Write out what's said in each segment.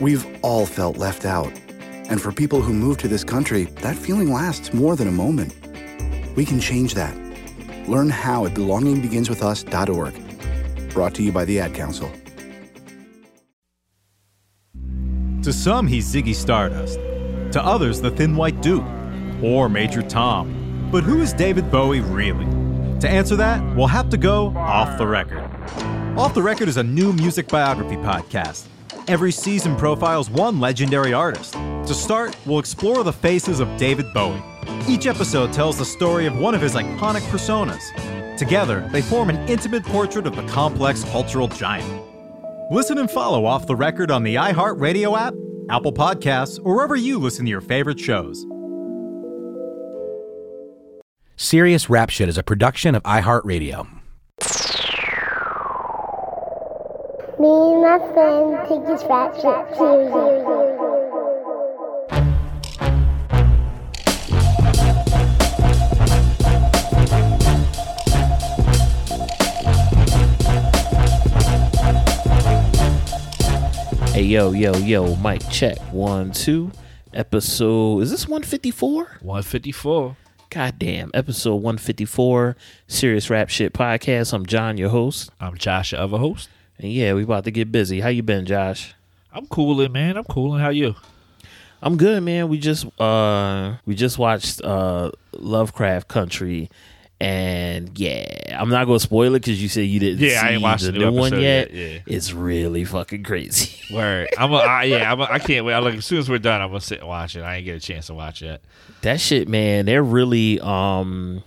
We've all felt left out. And for people who move to this country, that feeling lasts more than a moment. We can change that. Learn how at belongingbeginswithus.org. Brought to you by the Ad Council. To some, he's Ziggy Stardust. To others, the Thin White Duke. Or Major Tom. But who is David Bowie really? To answer that, we'll have to go off the record. Off the Record is a new music biography podcast. Every season profiles one legendary artist. To start, we'll explore the faces of David Bowie. Each episode tells the story of one of his iconic personas. Together, they form an intimate portrait of the complex cultural giant. Listen and follow Off the Record on the iHeartRadio app, Apple Podcasts, or wherever you listen to your favorite shows. Serious Rap Shit is a production of iHeartRadio. Me and my friend take this rap shit seriously. Hey yo yo yo, mic check one two. Episode is this one fifty four? 154. Goddamn, episode one fifty four. Serious rap shit podcast. I'm John, your host, I'm Josh, your other host. And yeah, we about to get busy. How you been, Josh? I'm cooling, man. I'm cooling. How you? I'm good, man. We just uh we just watched uh Lovecraft Country, and yeah, I'm not gonna spoil it because you said you didn't. Yeah, I ain't watched the new new one yet. yet, yeah. It's really fucking crazy. Word. I'm a, I, yeah, I'm a, I can't wait. I like as soon as we're done, I'm gonna sit and watch it. I ain't get a chance to watch it. that shit man they're really um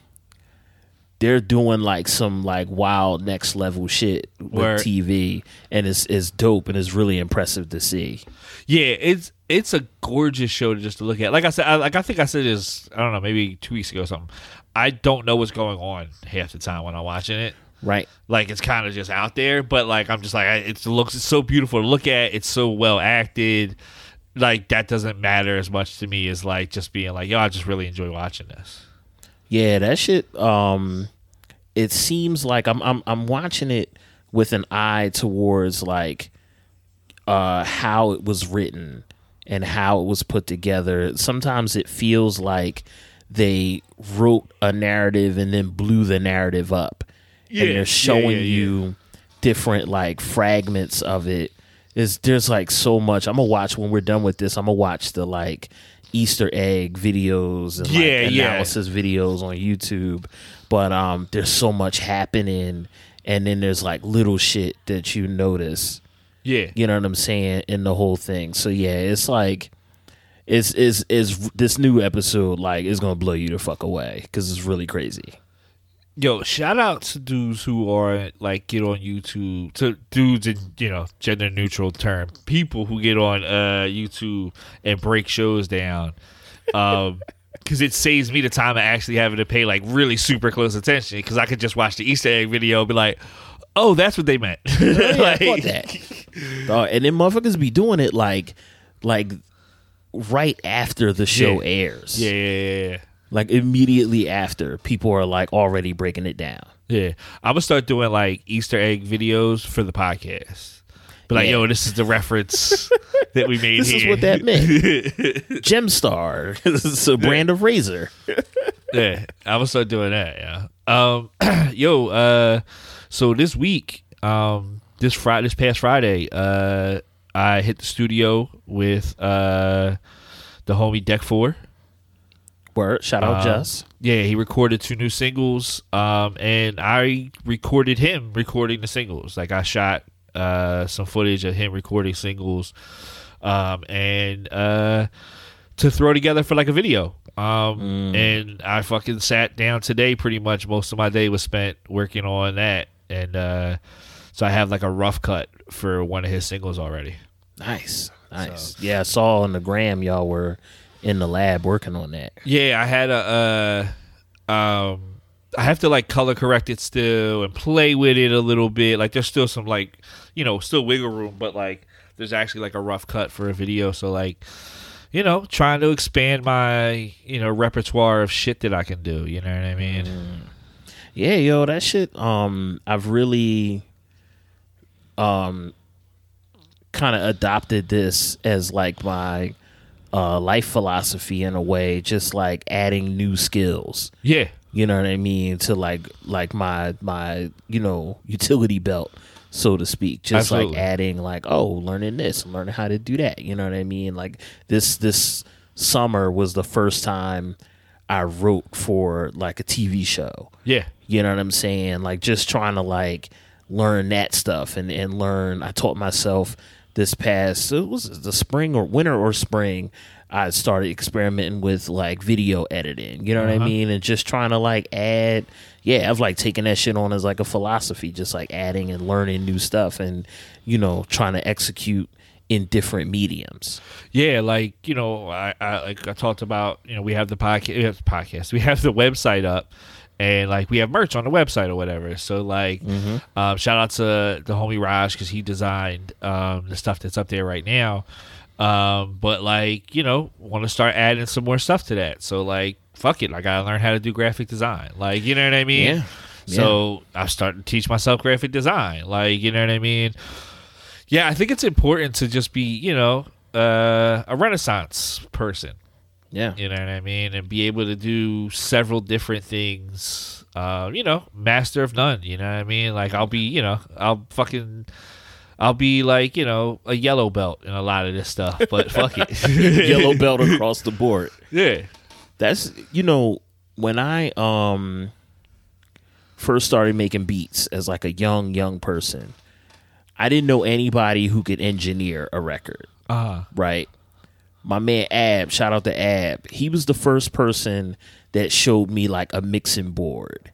they're doing like some like wild next level shit with Word. tv and it's it's dope and it's really impressive to see Yeah, it's it's a gorgeous show to just to look at. Like I said, I, like I think I said this. I don't know, maybe two weeks ago or something. I don't know what's going on half the time when I'm watching it. right Like it's kind of just out there, but like I'm just like I- it looks it's so beautiful to look at. It's so well acted. Like that doesn't matter as much to me as like just being like, yo, I just really enjoy watching this. yeah that shit um it seems like i'm i'm, I'm watching it with an eye towards like uh how it was written and how it was put together. Sometimes it feels like they wrote a narrative and then blew the narrative up. Yeah, and they're showing yeah, yeah. you different like fragments of it. Is there's like so much. I'm gonna watch when we're done with this i'm gonna watch the like easter egg videos and Yeah, like analysis videos on youtube but um there's so much happening and then there's like little shit that you notice. Yeah, you know what i'm saying? In the whole thing. So yeah it's like it's is is this new episode like is gonna blow you the fuck away because it's really crazy. Yo, shout out to dudes who are like get on YouTube to dudes in you know gender neutral term. People who get on uh YouTube and break shows down, um because it saves me the time of actually having to pay like really super close attention because I could just watch the Easter egg video and be like, oh, that's what they meant. yeah, fuck that. Dog, and then motherfuckers be doing it like, like right after the show Yeah. airs. yeah, yeah, yeah. Like immediately after, people are like already breaking it down. Yeah, I'm gonna start doing like Easter egg videos for the podcast. But like, Yeah. yo, this is the reference that we made. This is what that meant. Gemstar. it's a brand of razor. yeah, I'm gonna start doing that. Yeah. Um, yo, uh, so this week, um, this Friday, this past Friday, uh, I hit the studio with uh, the homie Deck Four. Word. Shout out Um, Just. Yeah, he recorded two new singles, um, and I recorded him recording the singles. Like I shot uh, some footage of him recording singles, um, and uh, to throw together for like a video. Um, And I fucking sat down today. Pretty much most of my day was spent working on that, and uh, so I have like a rough cut for one of his singles already. Nice. Nice. Yeah, I saw on the gram y'all were in the lab working on that. Yeah, I had a uh um I have to like color correct it still and play with it a little bit. Like there's still some like you know, still wiggle room, but like there's actually like a rough cut for a video. So like you know, trying to expand my, you know, repertoire of shit that I can do, you know what I mean? Yeah, yo, that shit. Um, I've really, um, kind of adopted this as like my uh, life philosophy in a way, just like adding new skills. Yeah. You know what I mean to like like my my you know utility belt, so to speak. Just Absolutely. like adding like oh learning this, learning how to do that. You know what I mean? Like this this summer was the first time I wrote for like a TV show. Yeah. You know what I'm saying? Like just trying to like learn that stuff and and learn. I taught myself this past it was the spring or winter or spring. I started experimenting with like video editing. You know what I uh-huh. mean? And just trying to like add. Yeah, I've like taken that shit on as like a philosophy, just like adding and learning new stuff and you know trying to execute in different mediums. Yeah, like you know, I, I like I talked about. You know, we have the podcast. We have the podcast. We have the website up, and like we have merch on the website or whatever. So like, um, shout out to the homie Raj because he designed um, the stuff that's up there right now. Um, but like you know, want to start adding some more stuff to that. So like, fuck it, I gotta learn how to do graphic design. Like you know what I mean? Yeah. So I'm starting to teach myself graphic design. Like you know what I mean? Yeah, I think it's important to just be, you know, uh, a renaissance person. Yeah. You know what I mean? And be able to do several different things. Uh, you know, master of none. You know what I mean? Like I'll be, you know, I'll fucking, I'll be like, you know, a yellow belt in a lot of this stuff. But fuck it, Yellow belt across the board. Yeah, That's you know when I um first started making beats as like a young young person, I didn't know anybody who could engineer a record. uh, Right. My man Ab, shout out to Ab. He was the first person that showed me like a mixing board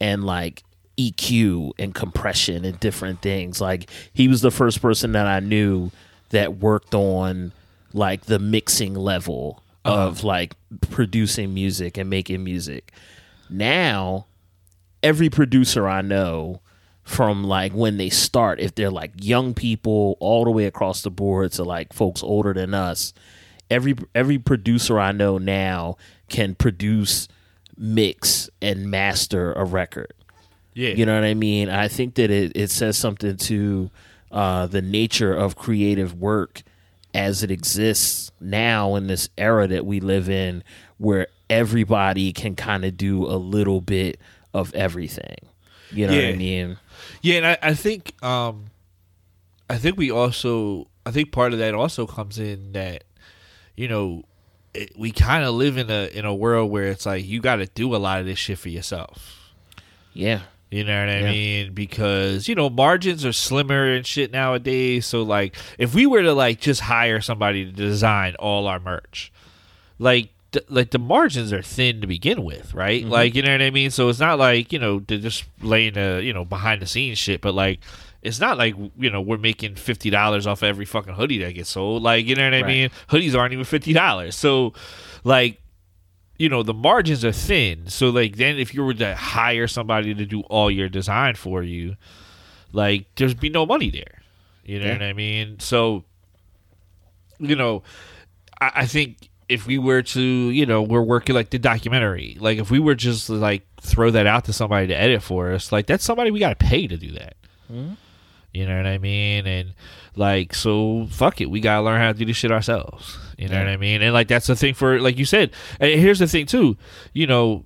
and like EQ and compression and different things. Like he was the first person that I knew that worked on like the mixing level uh-huh. of like producing music and making music. Now, every producer I know from like when they start, if they're like young people all the way across the board to like folks older than us, every every producer I know now can produce, mix, and master a record. yeah, You know what I mean? I think that it, it says something to uh, the nature of creative work as it exists now in this era that we live in, where everybody can kind of do a little bit of everything. You know what I mean? Yeah, and I, I think um I think we also I think part of that also comes in that you know it, we kind of live in a in a world where it's like you got to do a lot of this shit for yourself. Yeah. You know what I Yeah. mean? Because you know margins are slimmer and shit nowadays. So like, if we were to like just hire somebody to design all our merch, like th- like the margins are thin to begin with, right? Mm-hmm. Like you know what I mean. So it's not like you know they're just laying the you know behind the scenes shit, but like. It's not like you know we're making fifty dollars off every fucking hoodie that gets sold. Like you know what I Right. mean? Hoodies aren't even fifty dollars. So, like you know the margins are thin so like then if you were to hire somebody to do all your design for you like there's be no money there you know Yeah. what i mean so you know I, I think if we were to you know we're working like the documentary like if we were just like throw that out to somebody to edit for us like that's somebody we got to pay to do that mm-hmm. You know what i mean and like so fuck it we gotta learn how to do this shit ourselves you know what i mean and like that's the thing for like you said and here's the thing too you know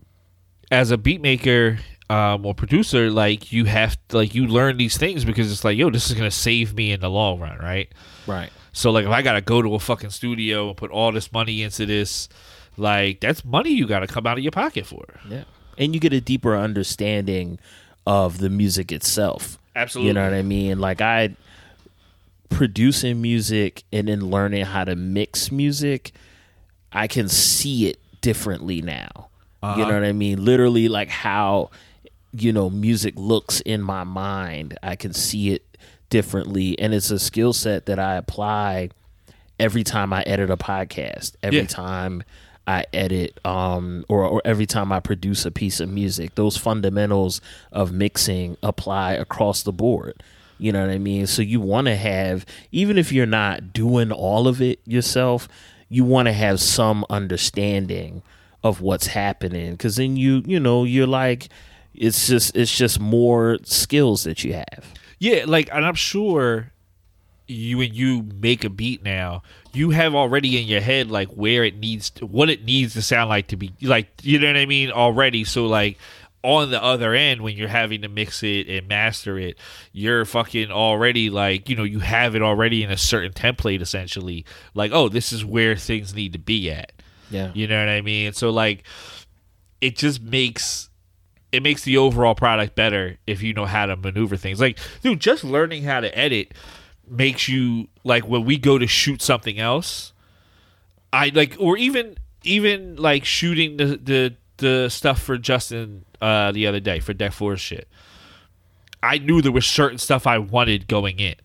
as a beat maker um, or producer like you have like you learn these things because it's like yo this is gonna save me in the long run right Right. so like if I gotta go to a fucking studio and put all this money into this, like that's money you gotta come out of your pocket for. Yeah. And you get a deeper understanding of the music itself. Absolutely. You know what I mean? Like I producing music and then learning how to mix music, I can see it differently now. You uh-huh. know what I mean? Literally like how you know music looks in my mind. I can see it differently and it's a skill set that I apply every time I edit a podcast, every Yeah. time I edit um or, or every time I produce a piece of music. Those fundamentals of mixing apply across the board. You know what I mean? So you want to have even if you're not doing all of it yourself, you want to have some understanding of what's happening cuz then you, you know, you're like it's just it's just more skills that you have. Yeah, like and I'm sure you when you make a beat now, you have already in your head like where it needs to, what it needs to sound like to be like you know what I mean already. So like on the other end when you're having to mix it and master it, you're fucking already like, you know, you have it already in a certain template essentially. Like, oh, this is where things need to be at. Yeah. You know what I mean? So like it just makes it makes the overall product better if you know how to maneuver things. Like, dude, just learning how to edit makes you like when we go to shoot something else, I like or even even like shooting the the the stuff for Justin uh the other day for Deck Four shit. I knew there was certain stuff I wanted going in.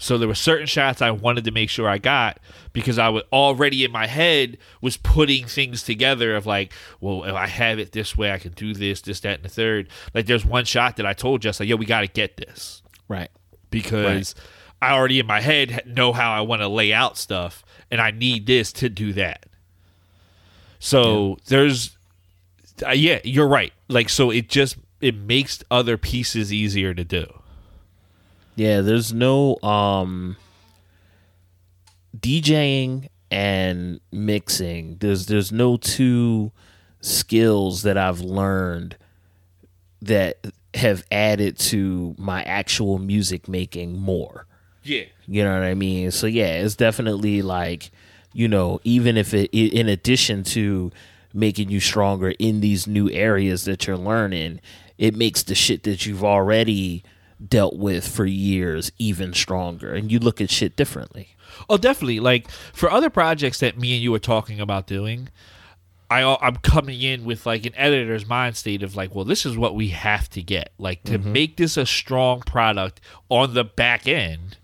So there were certain shots I wanted to make sure I got because I was already in my head was putting things together of like, well, if I have it this way, I can do this, this, that, and the third. Like there's one shot that I told just like, yo, we got to get this Right. Because I already in my head know how I want to lay out stuff, and I need this to do that. So there's, uh, yeah, you're right. Like so, it just it makes other pieces easier to do. Yeah, there's no um DJing and mixing. There's there's no two skills that I've learned that have added to my actual music making more. Yeah, You know what I mean? So yeah, it's definitely like, you know, even if it in addition to making you stronger in these new areas that you're learning, it makes the shit that you've already dealt with for years even stronger and you look at shit differently. Oh, definitely. Like for other projects that me and you were talking about doing, I I'm coming in with like an editor's mind state of like, well, this is what we have to get. Like to mm-hmm. make this a strong product on the back end,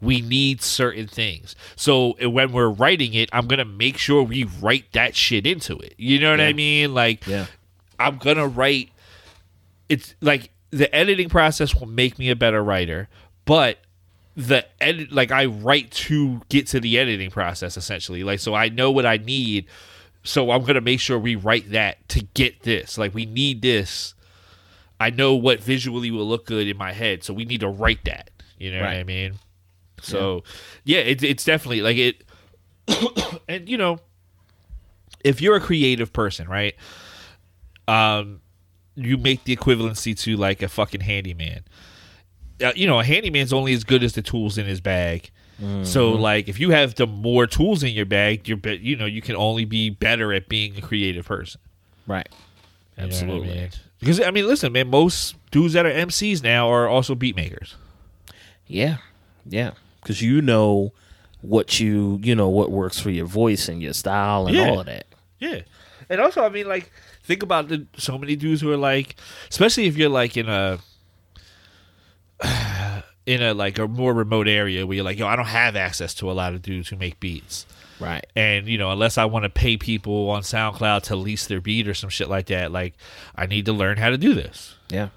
we need certain things. So when we're writing it, I'm gonna make sure we write that shit into it. You know what I mean? Like, Yeah. I'm gonna write. It's like the editing process will make me a better writer, but the edit like I write to get to the editing process essentially. Like so I know what I need, so I'm gonna make sure we write that to get this. Like we need this. I know what visually will look good in my head, so we need to write that. You know what I mean? So yeah, it, it's definitely like it. and you know, if you're a creative person, right? Um, you make the equivalency to like a fucking handyman. Uh, you know, a handyman's only as good as the tools in his bag. So, like, if you have the more tools in your bag, you're be- you know you can only be better at being a creative person. Right. You know I Absolutely. mean? Because I mean, listen, man, most dudes that are MCs now are also beat makers. Yeah. Yeah. Cuz you know what you, you know what works for your voice and your style and Yeah. all of that. Yeah, and also, I mean, like, think about the so many dudes who are like, especially if you're like in a in a like a more remote area where you're like, yo, I don't have access to a lot of dudes who make beats. Right. And you know, unless I want to pay people on SoundCloud to lease their beat or some shit like that, like I need to learn how to do this. Yeah.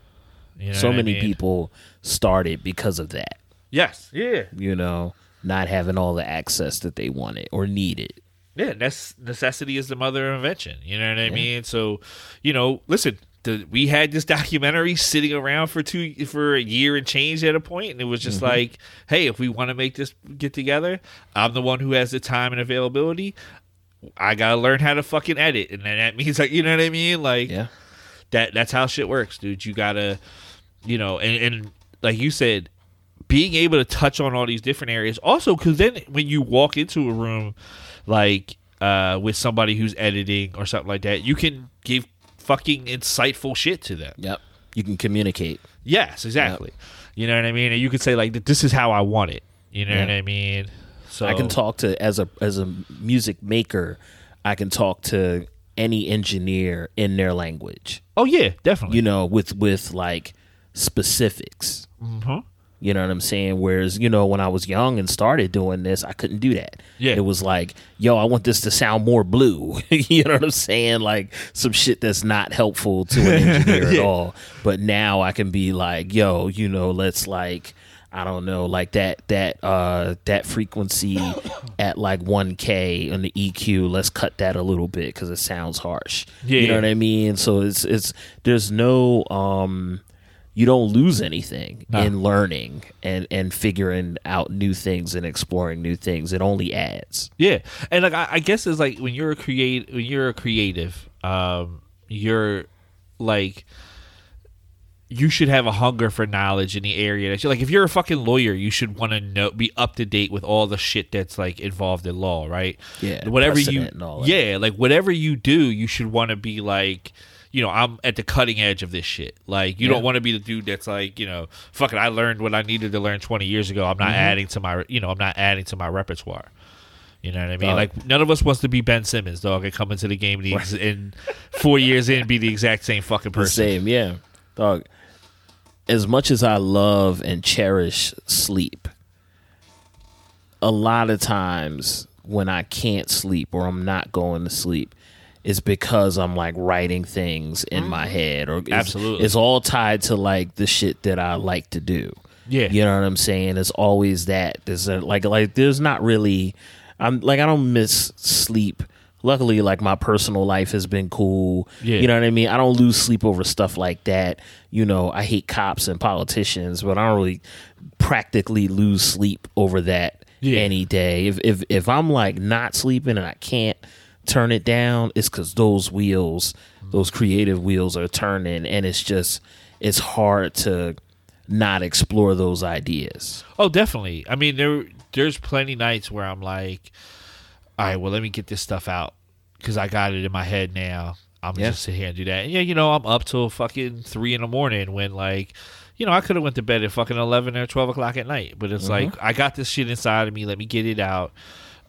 You know so what I many mean? people started because of that. Yes. Yeah. you know, not having all the access that they wanted or needed. Yeah, nece- necessity is the mother of invention. You know what I mean? So, you know, listen, the, we had this documentary sitting around for two for a year and change at a point, and it was just like, hey, if we want to make this get together, I'm the one who has the time and availability. I gotta learn how to fucking edit, and then that means like, you know what I mean? Like, Yeah. that that's how shit works, dude. You gotta, you know, and, and like you said, being able to touch on all these different areas. Also, because then when you walk into a room, like uh, with somebody who's editing or something like that, you can give fucking insightful shit to them. Yep. You can communicate. Yes, exactly. You know what I mean? And you could say like, "This is how I want it." You know Yeah. what I mean? So I can talk to as a as a music maker, I can talk to any engineer in their language. Oh yeah, definitely. You know, with with like specifics. hmm You know what I'm saying? Whereas, you know, when I was young and started doing this, I couldn't do that. Yeah. It was like, yo, I want this to sound more blue. you know what I'm saying? Like some shit that's not helpful to an engineer at all. But now I can be like, yo, you know, let's like I don't know, like that that uh that frequency at like 1k on the EQ, let's cut that a little bit cuz it sounds harsh. Yeah, You know yeah. what I mean? So it's it's there's no um you don't lose anything No. in learning and and figuring out new things and exploring new things. It only adds. Yeah, and like I, I guess it's like when you're a create when you're a creative, um, you're like you should have a hunger for knowledge in the area that you like. If you're a fucking lawyer, you should want to know, be up to date with all the shit that's like involved in law, right? Yeah, whatever you, precedent and all that. yeah, like whatever you do, you should want to be like. You know, I'm at the cutting edge of this shit. Like, you Yeah. don't want to be the dude that's like, you know, fucking. I learned what I needed to learn 20 years ago. I'm not Mm-hmm. adding to my, you know, I'm not adding to my repertoire. You know what I mean? Dog. Like none of us wants to be Ben Simmons, dog, and come into the game the ex- and four years in be the exact same fucking The person. same, yeah. Dog. As much as I love and cherish sleep, a lot of times when I can't sleep or I'm not going to sleep, it's because I'm like writing things in my mm-hmm. head or it's, Absolutely. it's all tied to like the shit that I like to do. Yeah. You know what I'm saying? It's always that. There's a, like like there's not really I'm like I don't miss sleep. Luckily like my personal life has been cool. Yeah. You know what I mean? I don't lose sleep over stuff like that. You know, I hate cops and politicians, but I don't really practically lose sleep over that Yeah. any day. If if if I'm like not sleeping and I can't turn it down, it's cuz those wheels, those creative wheels are turning and it's just it's hard to not explore those ideas. Oh, definitely. I mean, there there's plenty nights where I'm like, all right, well, let me get this stuff out because I got it in my head now. I'm Yeah. just sit here and do that. And yeah, you know, I'm up till fucking three in the morning when like. You know, I could have went to bed at fucking eleven or twelve o'clock at night, but it's like I got this shit inside of me. Let me get it out.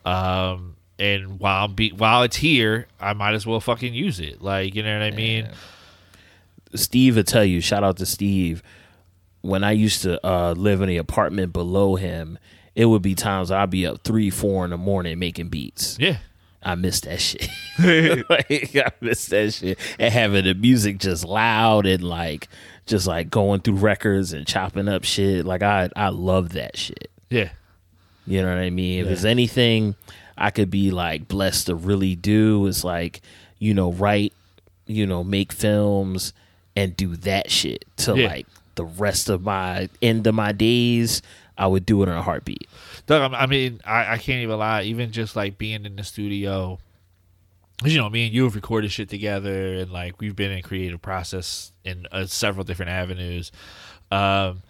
Um, and while I'm be while it's here, I might as well fucking use it. Like, you know what I mean? Steve will tell you, shout out to Steve. When I used to uh, live in the apartment below him, it would be times I'd be up three, four in the morning making beats. Yeah, I miss that shit. like, I miss that shit. And having the music just loud and like just like going through records and chopping up shit. Like I I love that shit. yeah, You know what I mean? If there's anything I could be like blessed to really do is like, you know, write, you know, make films and do that shit to Yeah. like the rest of my end of my days. I would do it in a heartbeat. Doug, I'm- mean, I, I can't even lie. Even just like being in the studio, you know, me and you have recorded shit together, and like we've been in creative process in uh, several different avenues. Um,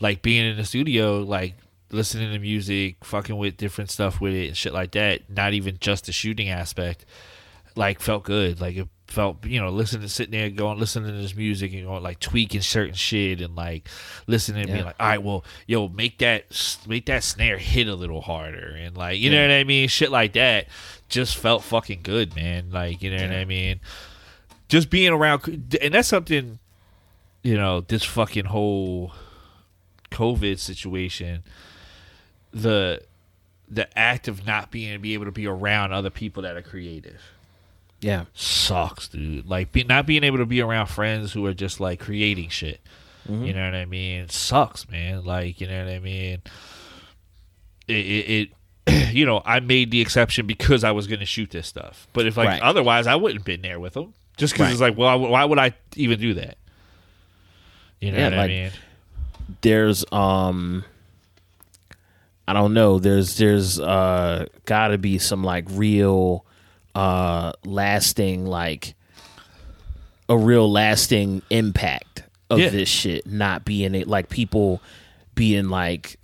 like being in the studio, like listening to music, fucking with different stuff with it and shit like that. Not even just the shooting aspect. Like felt good. Like it felt, you know, listening, sitting there, going, listening to this music and going, like tweaking certain shit and like listening and being like, all right, well, yo, make that, make that snare hit a little harder and like, you know what I mean, shit like that. Just felt fucking good, man. Like, you know what I mean. Just being around, and that's something, you know, this fucking whole COVID situation, the the act of not being be able to be around other people that are creative Yeah. sucks, dude. Like be, not being able to be around friends who are just like creating shit. You know what I mean? sucks, man. Like you know what I mean. It, it, it you know, I made the exception because I was going to shoot this stuff. But if like Right. otherwise, I wouldn't have been there with them. Just because Right. it's like, well, why would I even do that? You know Yeah, what like- I mean? there's um I don't know, there's there's uh gotta be some like real uh lasting like a real lasting impact of Yeah. this shit not being it like people being like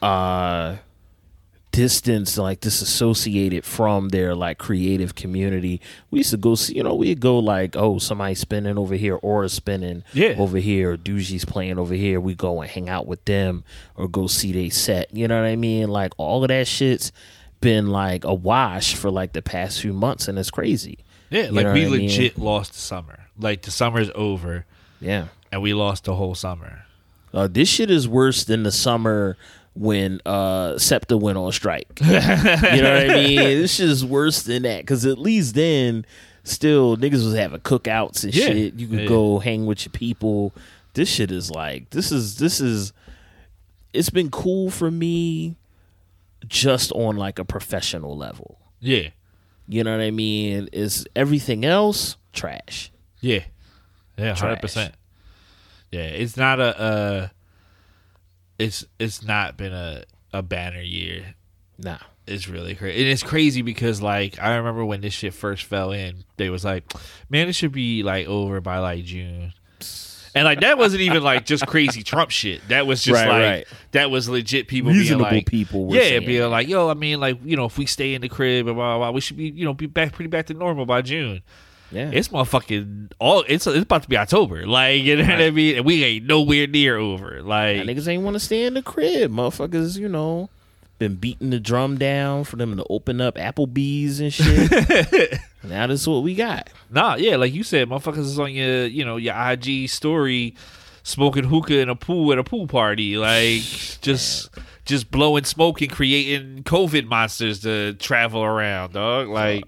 uh distanced like disassociated from their like creative community we used to go see you know we'd go like oh somebody spinning over here or spinning Yeah. over here or Doogie's playing over here we go and hang out with them or go see they set you know what i mean like all of that shit's been like a wash for like the past few months and it's crazy Yeah, You like we I mean? legit lost the summer. Like the summer's over, yeah and we lost the whole summer. Uh, this shit is worse than the summer when uh SEPTA went on strike. you know what I mean? This shit is worse than that because at least then, still niggas was having cookouts and Yeah. shit. You could Yeah. go hang with your people. This shit is like this is this is. It's been cool for me, just on like a professional level. Yeah, You know what I mean? Is everything else trash? yeah, yeah, hundred percent. Yeah, it's not a. Uh, it's it's not been a a banner year. Nah. It's really crazy. And it's crazy because like I remember when this shit first fell in, they was like, "Man, it should be like over by like June." And like that wasn't even like just crazy Trump shit. That was just Right, like right. that was legit people Reasonable being like, people were yeah, saying being like, yo, I mean, like you know, if we stay in the crib and blah blah, blah we should be you know be back pretty back to normal by June. Yeah. It's motherfucking all. It's it's about to be October. Like you know what I mean. And we ain't nowhere near over. Like niggas ain't want to stay in the crib. Motherfuckers, you know, been beating the drum down for them to open up Applebee's and shit. now this is what we got. Nah, yeah, like you said, motherfuckers is on your, you know, your IG story, smoking hookah in a pool at a pool party, like just, just blowing smoke and creating COVID monsters to travel around, dog. Like,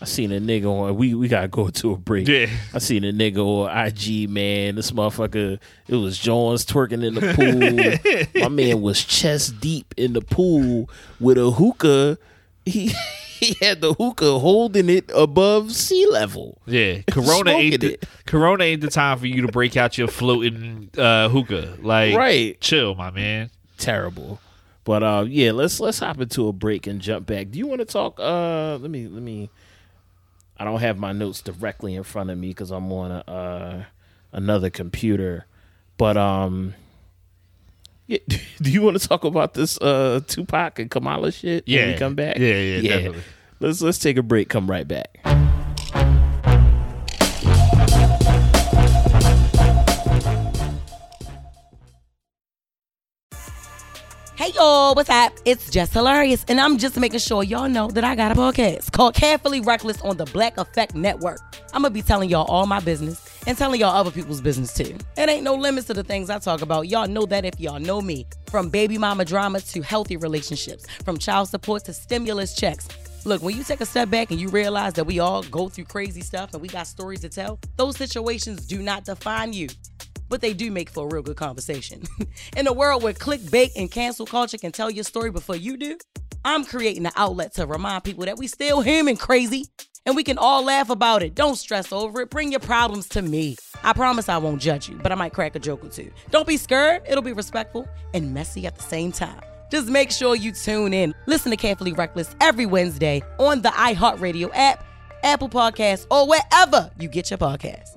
I seen a nigga on. We we gotta go to a break. Yeah. I seen a nigga on IG. Man, this motherfucker. It was Jones twerking in the pool. My man was chest deep in the pool with a hookah. He he had the hookah holding it above sea level. yeah, Corona ain't the, it. Corona ain't the time for you to break out your floating uh, hookah. Like, Right. Chill, my man. terrible. But uh yeah, let's let's hop into a break and jump back. Do you want to talk uh let me let me I don't have my notes directly in front of me cuz I'm on a uh another computer. But um yeah, do you want to talk about this uh Tupac and Kamala shit when we Yeah. come back? Yeah, yeah, definitely. Let's let's take a break, come right back. Hey y'all, what's up? It's Jess Hilarious, and I'm just making sure y'all know that I got a podcast called Carefully Reckless on the Black Effect Network. I'm gonna be telling y'all all my business and telling y'all other people's business too. It ain't no limits to the things I talk about. Y'all know that if y'all know me. From baby mama drama to healthy relationships, from child support to stimulus checks. Look, when you take a step back and you realize that we all go through crazy stuff and we got stories to tell, those situations do not define you but they do make for a real good conversation. In a world where clickbait and cancel culture can tell your story before you do, I'm creating an outlet to remind people that we still human crazy and we can all laugh about it. Don't stress over it. Bring your problems to me. I promise I won't judge you, but I might crack a joke or two. Don't be scared. It'll be respectful and messy at the same time. Just make sure you tune in. Listen to Carefully Reckless every Wednesday on the iHeartRadio app, Apple Podcasts, or wherever you get your podcasts.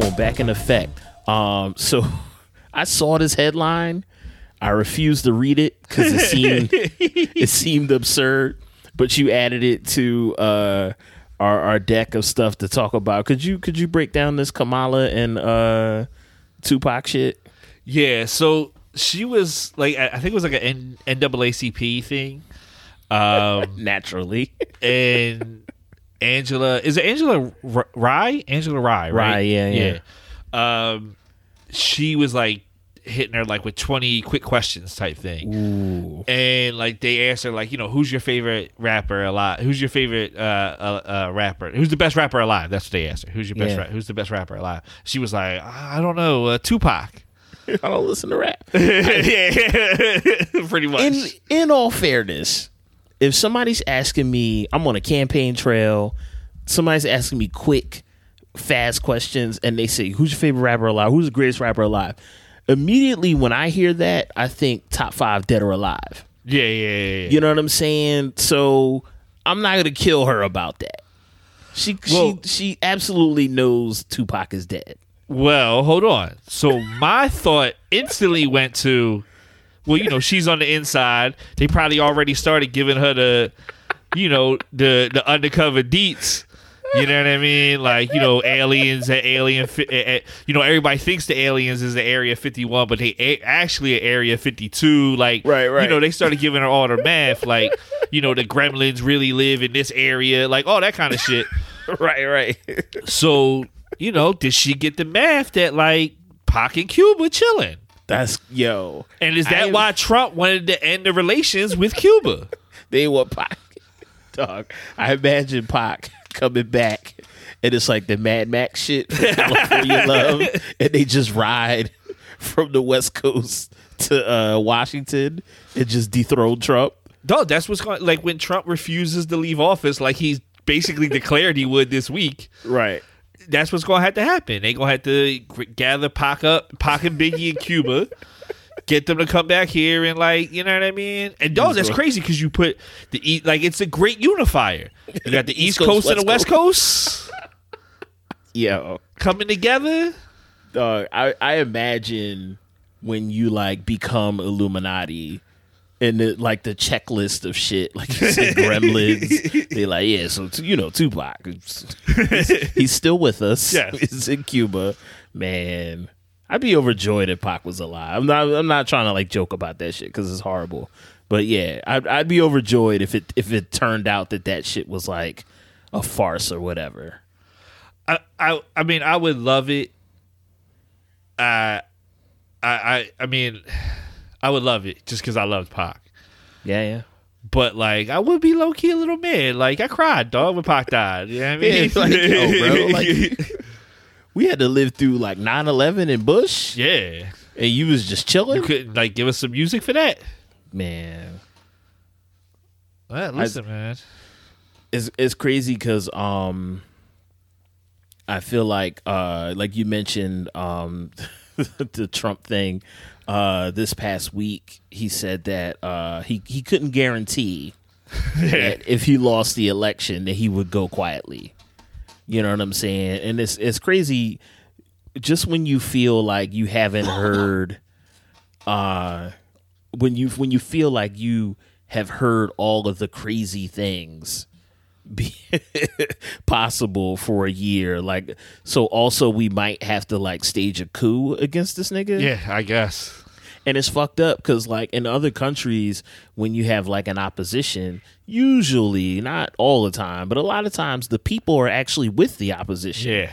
Boom, back in effect. Um, so I saw this headline. I refused to read it because it seemed it seemed absurd. But you added it to uh, our our deck of stuff to talk about. Could you could you break down this Kamala and uh, Tupac shit? Yeah, so she was like, I think it was like an N- NAACP thing. Um, Naturally, and Angela is it Angela R- Rye? Angela Rye, right? Rye, yeah, yeah. Um, she was like hitting her like with twenty quick questions type thing, Ooh. and like they asked her like, you know, who's your favorite rapper alive? Who's your favorite uh, uh, uh rapper? Who's the best rapper alive? That's what they asked her. Who's your best? Yeah. Ra- who's the best rapper alive? She was like, I don't know, uh, Tupac. I don't listen to rap. yeah, pretty much. in in all fairness, if somebody's asking me, I'm on a campaign trail, somebody's asking me quick, fast questions, and they say, "Who's your favorite rapper alive? Who's the greatest rapper alive?" Immediately when I hear that, I think top five dead or alive. yeah, yeah, yeah, yeah. You know what I'm saying? So I'm not gonna kill her about that. She Well- she she absolutely knows Tupac is dead. Well, hold on. So my thought instantly went to, well, you know, she's on the inside. They probably already started giving her the, you know, the the undercover deets. You know what I mean? Like, you know, aliens at alien, fi- eh, eh, you know, everybody thinks the aliens is the Area 51, but they a- actually at Area 52. Like, Right, right. You know, they started giving her all the math. Like, you know, the gremlins really live in this area, like all that kind of shit. right, right. So, you know, did she get the math that like Pac and Cuba chilling? That's yo. And is that I- why Trump wanted to end the relations with Cuba? They were Pac. Dog. I imagine Pac coming back and it's like the Mad Max shit from California Love. And they just ride from the West Coast to uh, Washington and just dethrone Trump. Dog, that's what's going like when Trump refuses to leave office, like he's basically declared he would this week. Right. That's what's to have to happen. They to have to gather Pac up, Pac and Biggie in Cuba, get them to come back here and like, you know what I mean? And dog, that's crazy because you put the east, like it's a great unifier. You got the East, Coast, and the West Coast Yo. coming together. Dog, I, I imagine when you like become Illuminati and the, like the checklist of shit, like you said, Gremlins. they like, yeah, so you know, Tupac, he's, he's still with us. Yes. he's in Cuba, man. I'd be overjoyed if Pac was alive. I'm not. I'm not trying to like joke about that shit because it's horrible. But yeah, I'd, I'd be overjoyed if it if it turned out that that shit was like a farce or whatever. I, I I mean I would love it. Uh, I I I mean, I would love it just because I loved Pac. Yeah, yeah. But like, I would be low key a little mad. Like I cried, dog, when Pac died. You know what I mean? Yeah, like, yo, bro, like- We had to live through like 9-11 in Bush, yeah, and you was just chilling. you couldn't like give us some music for that. Man, Well, listen, man. it's it's crazy because um, I feel like uh, like you mentioned um, the Trump thing. Uh, this past week, he said that uh, he he couldn't guarantee that if he lost the election that he would go quietly. You know what I'm saying? And it's it's crazy just when you feel like you haven't heard uh when you when you feel like you have heard all of the crazy things be possible for a year like so also we might have to like stage a coup against this nigga Yeah, I guess. and it's fucked up because like in other countries when you have like an opposition usually not all the time but a lot of times the people are actually with the opposition Yeah.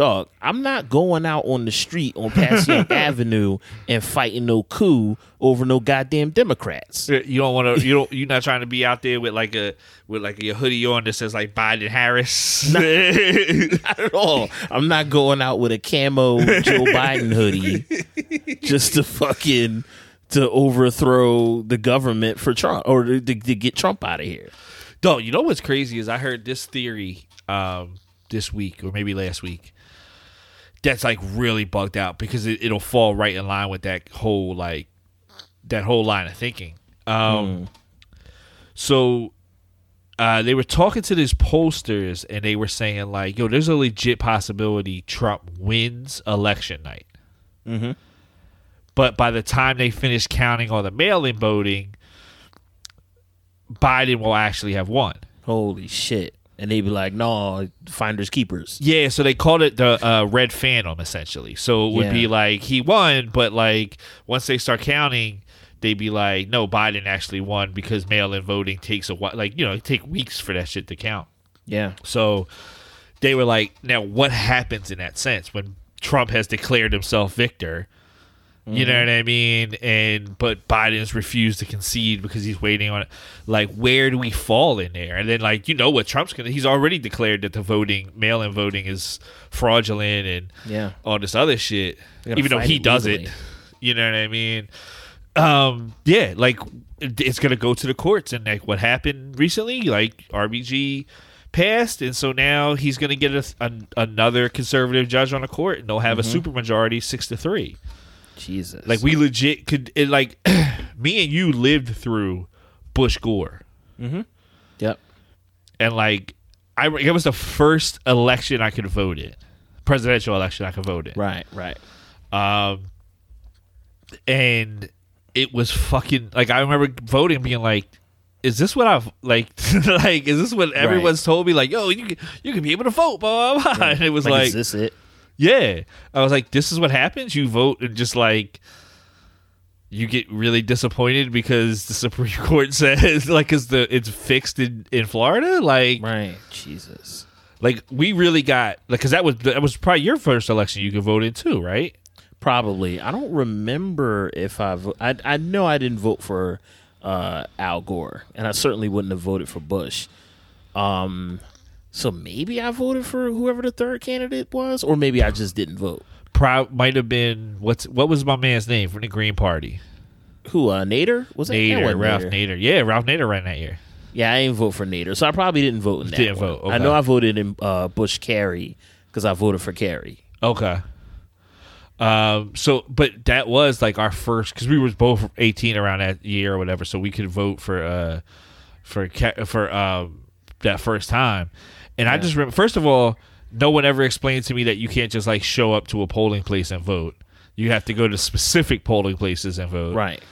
Dog i'm not going out on the street on Passaic avenue and fighting no coup over no goddamn democrats You don't want to. You don't. You're not trying to be out there with like a with like a hoodie on that says like Biden Harris. not at all i'm not going out with a camo joe biden hoodie just to fucking to overthrow the government for trump or to, to, get trump out of here No, you know what's crazy is I heard this theory um, this week or maybe last week. That's like really bugged out because it, it'll fall right in line with that whole like that whole line of thinking. Um, So uh, they were talking to these posters and they were saying like, "Yo, there's a legit possibility Trump wins election night." Mhm. But by the time they finish counting all the mail-in voting, Biden will actually have won. Holy shit. And they'd be like, no, finders keepers. Yeah, so they called it the uh, red phantom essentially. So it would Yeah. be like he won, but like once they start counting, they'd be like, no, Biden actually won because mail-in voting takes a while. Like you know, it take weeks for that shit to count. Yeah. So they were like, now what happens in that sense when Trump has declared himself victor? You know what I mean? And but Biden's refused to concede because he's waiting on it. Like, where do we fall in there? And then, like, you know what Trump's gonna? He's already declared that the voting, mail-in voting, is fraudulent and Yeah. all this other shit. Even though he it does legally. it, you know what I mean? Um, yeah, like it's gonna go to the courts, and like what happened recently, like RBG passed, and so now he's gonna get a, an, another conservative judge on the court, and they'll have Mm-hmm. a supermajority, six to three. Jesus. Like we legit could, it, like me and you lived through Bush Gore. Yep. and like I it was the first election I could vote in, presidential election I could vote in. Right, right. Um, and it was fucking like I remember voting, being like, "Is this what I've like? like, is this what everyone's told me? Like, yo, you can, you can be able to vote, blah blah blah." And it was like, is this it? Yeah, I was like, "This is what happens. You vote and just like." You get really disappointed because the Supreme Court says like is the it's fixed in, in Florida like Right. Jesus. like we really got like because that was that was probably your first election you could vote in too right Probably. I don't remember if I've I I know I didn't vote for uh, Al Gore, and I certainly wouldn't have voted for Bush. Um, so maybe I voted for whoever the third candidate was, or maybe I just didn't vote. Pro- might have been what's what was my man's name from the Green Party? Who? Uh, Nader? Was Nader, Ralph Nader. Nader. Yeah, Ralph Nader ran that year. Yeah, I didn't vote for Nader, so I probably didn't vote in that. Didn't one. vote, I know I voted in uh, Bush Kerry because I voted for Kerry. Okay. Um. So, but that was like our first because we was both eighteen around that year or whatever, so we could vote for uh for ca- for um that first time. And I just remember, first of all, no one ever explained to me that you can't just like show up to a polling place and vote. You have to go to specific polling places and vote. Right.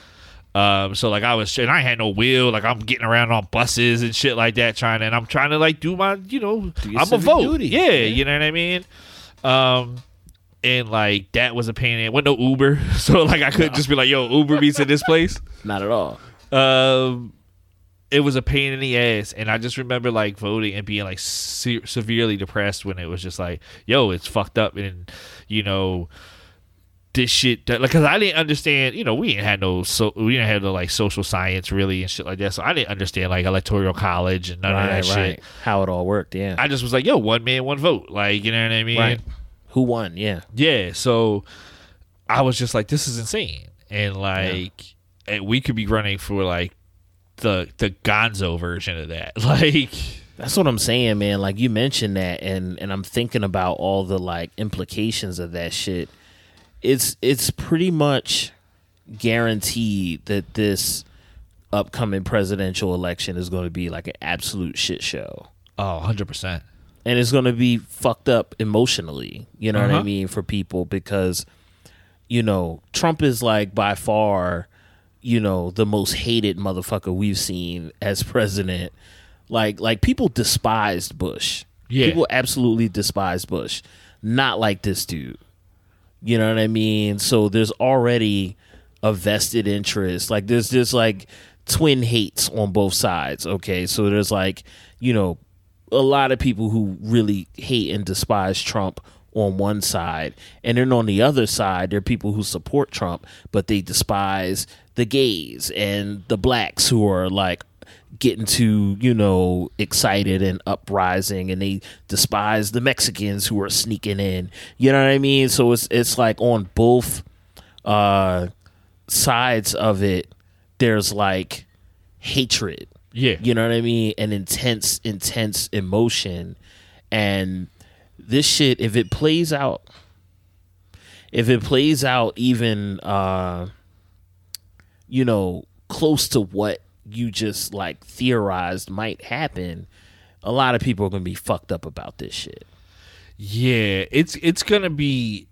Um, so like I was, and I had no wheel. Like I'm getting around on buses and shit like that, trying to, and I'm trying to like do my, you know, I'm a vote. duty. Yeah, Yeah. you know what I mean. Um, and like that was a pain. in Went no Uber, so like I couldn't just be like, "Yo, Uber meets at this place." Not at all. Um, it was a pain in the ass, and I just remember like voting and being like se- severely depressed when it was just like, "Yo, it's fucked up," and you know, this shit. That, like, cause I didn't understand. You know, we didn't have no so we didn't have no like social science really and shit like that. So I didn't understand like electoral college and none of that right. shit. How it all worked. Yeah. I just was like, "Yo, one man, one vote." Like, you know what I mean? right. Who won? Yeah. Yeah, so I was just like, this is insane, and like, and we could be running for like the the Gonzo version of that, like, That's what I'm saying, man. Like you mentioned that, and and I'm thinking about all the like implications of that shit. It's it's pretty much guaranteed that this upcoming presidential election is going to be like an absolute shit show, oh, 100 percent. and it's going to be fucked up emotionally. You know what I Uh-huh. mean for people because you know Trump is like by far you know the most hated motherfucker we've seen as president. Like like people despised bush. Yeah. people absolutely despised bush. Not like this dude. You know what i mean? So there's already a vested interest. Like there's just like twin hates on both sides okay? So there's like you know a lot of people who really hate and despise Trump on one side, and then on the other side, there are people who support Trump, but they despise the gays and the blacks who are like getting too, you know, excited and uprising, and they despise the Mexicans who are sneaking in. You know what I mean? So it's it's like on both uh, sides of it. There's like hatred Yeah, you know what I mean? An intense, intense emotion. And this shit, if it plays out, if it plays out even, uh, you know, close to what you just like theorized might happen, a lot of people are going to be fucked up about this shit. yeah. It's it's gonna be,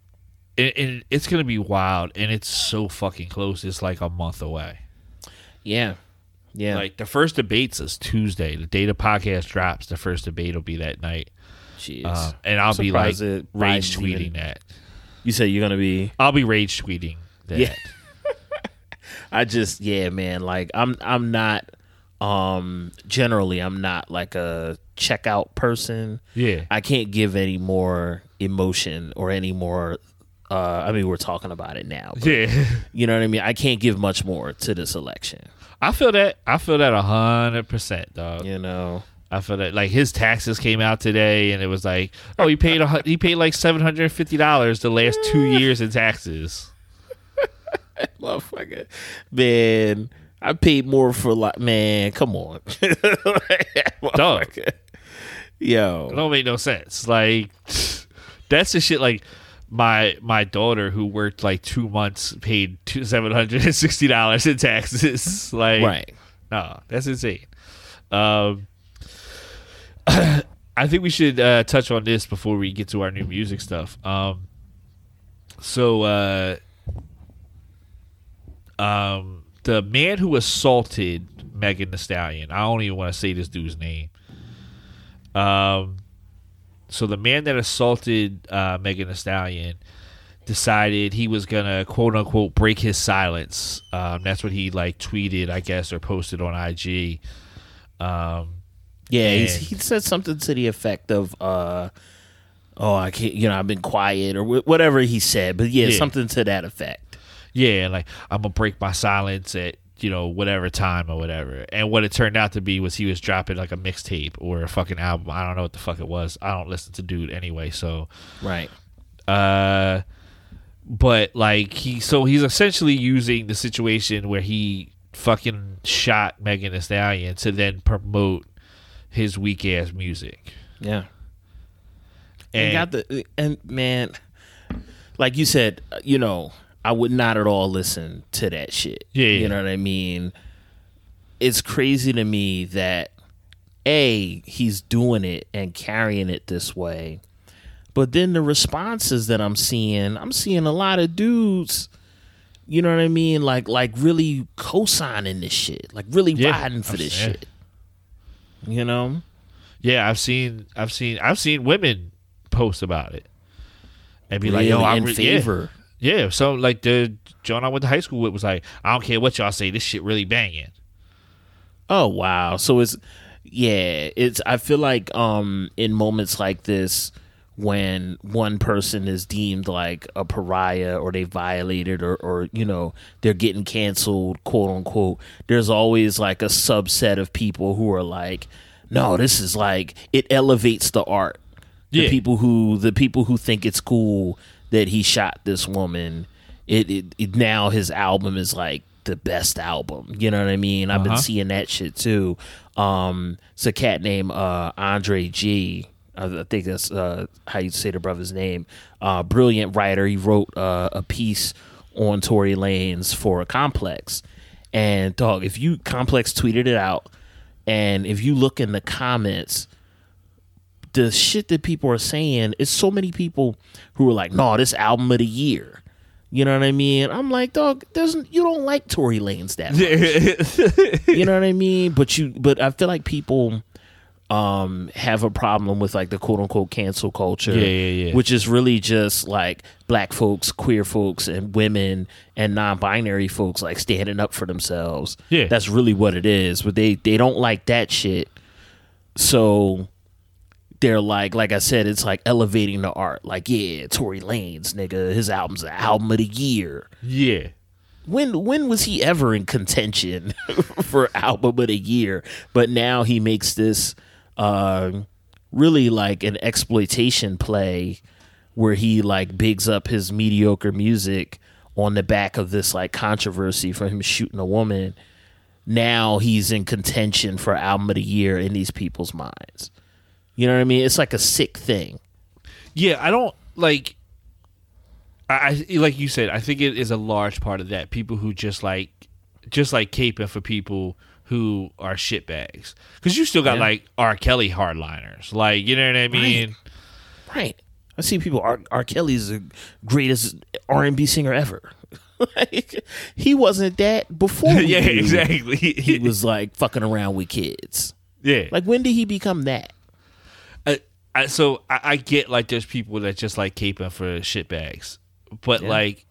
and, and it's gonna be wild, and it's so fucking close. It's like a month away. Yeah. Yeah. Like the first debates is Tuesday. The day the podcast drops, the first debate will be that night, Jeez. uh, and I'll be like Surprised that rage tweeting even- that. you say you're going to be. I'll be rage tweeting that. Yeah. I just yeah, man, like I'm I'm not um generally I'm not like a checkout person. Yeah. I can't give any more emotion or any more uh I mean we're talking about it now. but Yeah. You know what I mean? I can't give much more to this election. I feel that. I feel that a hundred percent, dog. You know. I feel that like his taxes came out today, and it was like, oh, he paid a, he paid like seven hundred and fifty dollars the last two years in taxes. Motherfucker. Man, I paid more for like man, come on. Dog. Yo. It don't make no sense. Like that's the shit. Like my my daughter who worked like two months paid two seven hundred and sixty dollars in taxes. like Right. no, that's insane. Um, I think we should uh, touch on this before we get to our new music stuff. Um, so, uh, um, the man who assaulted Megan Thee Stallion, I don't even want to say this dude's name. Um, so the man that assaulted uh, Megan Thee Stallion decided he was gonna quote unquote break his silence. Um, that's what he like tweeted, I guess, or posted on IG. Um, Yeah, he's, he said something to the effect of, uh, "Oh, I can't," you know, I've been quiet or wh- whatever he said, but yeah, Yeah. something to that effect. yeah, like I'm gonna break my silence at you know whatever time or whatever. And what it turned out to be was he was dropping like a mixtape or a fucking album. I don't know what the fuck it was. I don't listen to dude anyway, so Right. uh but like he so he's essentially using the situation where he fucking shot Megan Thee Stallion to then promote his weak ass music. Yeah. And And got the and man, like you said, you know, I would not at all listen to that shit. Yeah, yeah. you know what I mean. It's crazy to me that a he's doing it and carrying it this way, but then the responses that I'm seeing, I'm seeing a lot of dudes. You know what I mean? Like, like really co-signing this shit, like really Yeah, riding for this shit. You know? yeah, I've seen I've seen I've seen women post about it. And be like, yo, I'm in re- favor. Yeah. yeah, so like the John I went to high school with was like, I don't care what y'all say, this shit really banging. Oh wow. So it's yeah, it's I feel like um in moments like this when one person is deemed like a pariah or they violated or or you know, they're getting canceled, quote unquote, there's always like a subset of people who are like, No, this is like it elevates the art. The Yeah. people who the people who think it's cool that he shot this woman, it, it, it now his album is like the best album. You know what I mean? I've been Uh-huh. seeing that shit too. Um, it's a cat named uh, Andre G. I think that's uh, how you say the brother's name. Uh, brilliant writer. He wrote uh, a piece on Tory Lanez for a Complex. And dog, if you Complex tweeted it out, and if you look in the comments, the shit that people are saying is so many people who are like, "No, this album of the year." You know what I mean? I'm like, dog, doesn't you don't like Tory Lanez that much. you know what I mean? But you but I feel like people um have a problem with like the quote unquote cancel culture. Yeah, yeah, yeah. Which is really just like black folks, queer folks, and women and non binary folks like standing up for themselves. Yeah. That's really what it is. But they they don't like that shit. So they're like, like I said, it's like elevating the art. Like, yeah, Tory Lanez, nigga, his album's the album of the year. Yeah. When when was he ever in contention for album of the year? But now he makes this uh, really like an exploitation play where he like bigs up his mediocre music on the back of this like controversy for him shooting a woman. Now he's in contention for album of the year in these people's minds. You know what I mean? It's like a sick thing. Yeah, I don't like. I, I like you said. I think it is a large part of that. People who just like, just like caping for people who are shitbags. Because you still got Yeah. like R. Kelly hardliners. Like you know what I mean? Right. I see people. R. R. Kelly's the greatest R and B singer ever. like, he wasn't that before. yeah, exactly. He was like fucking around with kids. yeah. Like when did he become that? I, I, so I, I get like there's people that just like caping for shitbags, but Yeah. like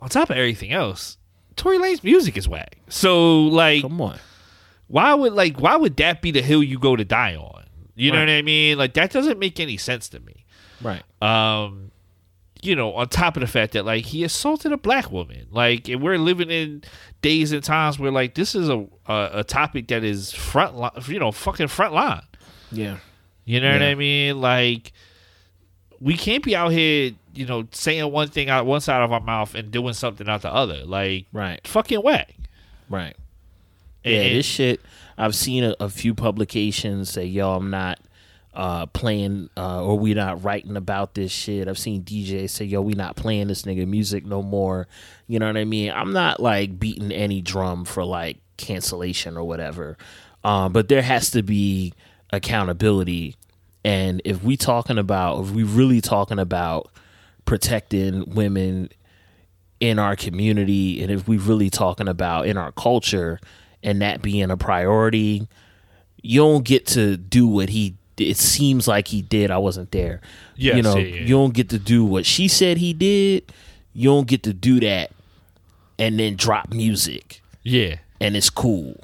on top of everything else, Tory Lanez music is whack. So like, Come on. Why would like why would that be the hill you go to die on? You know what I mean? Like that doesn't make any sense to me. Right. Um, you know, on top of the fact that like he assaulted a black woman, like, and we're living in days and times where like this is a a, a topic that is front line, you know, fucking front line. Yeah. You know what I mean? Like, we can't be out here, you know, saying one thing out one side of our mouth and doing something out the other. Like, Right. fucking whack. Right. Yeah, And- this shit. I've seen a, a few publications say, "Yo, I'm not uh, playing, uh, or we not writing about this shit." I've seen DJs say, "Yo, we not playing this nigga music no more." You know what I mean? I'm not like beating any drum for like cancellation or whatever, um, but there has to be accountability. And if we talking about, if we really talking about protecting women in our community, and if we really talking about in our culture, and that being a priority, you don't get to do what he. It seems like he did. I wasn't there. Yes, you know, yeah, yeah. you don't get to do what she said he did. You don't get to do that, and then drop music, Yeah. and it's cool.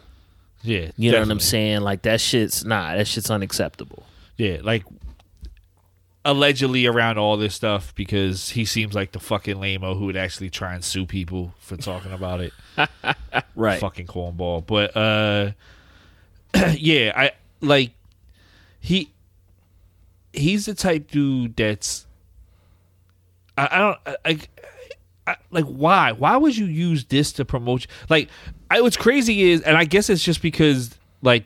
Yeah. You know what I'm saying? Like that shit's nah, that shit's unacceptable. Yeah, like allegedly around all this stuff because he seems like the fucking lameo who would actually try and sue people for talking about it. Right. Fucking cornball. But uh yeah, I like he he's the type dude that's I, I don't I, I, I like why why would you use this to promote like I what's crazy is and I guess it's just because like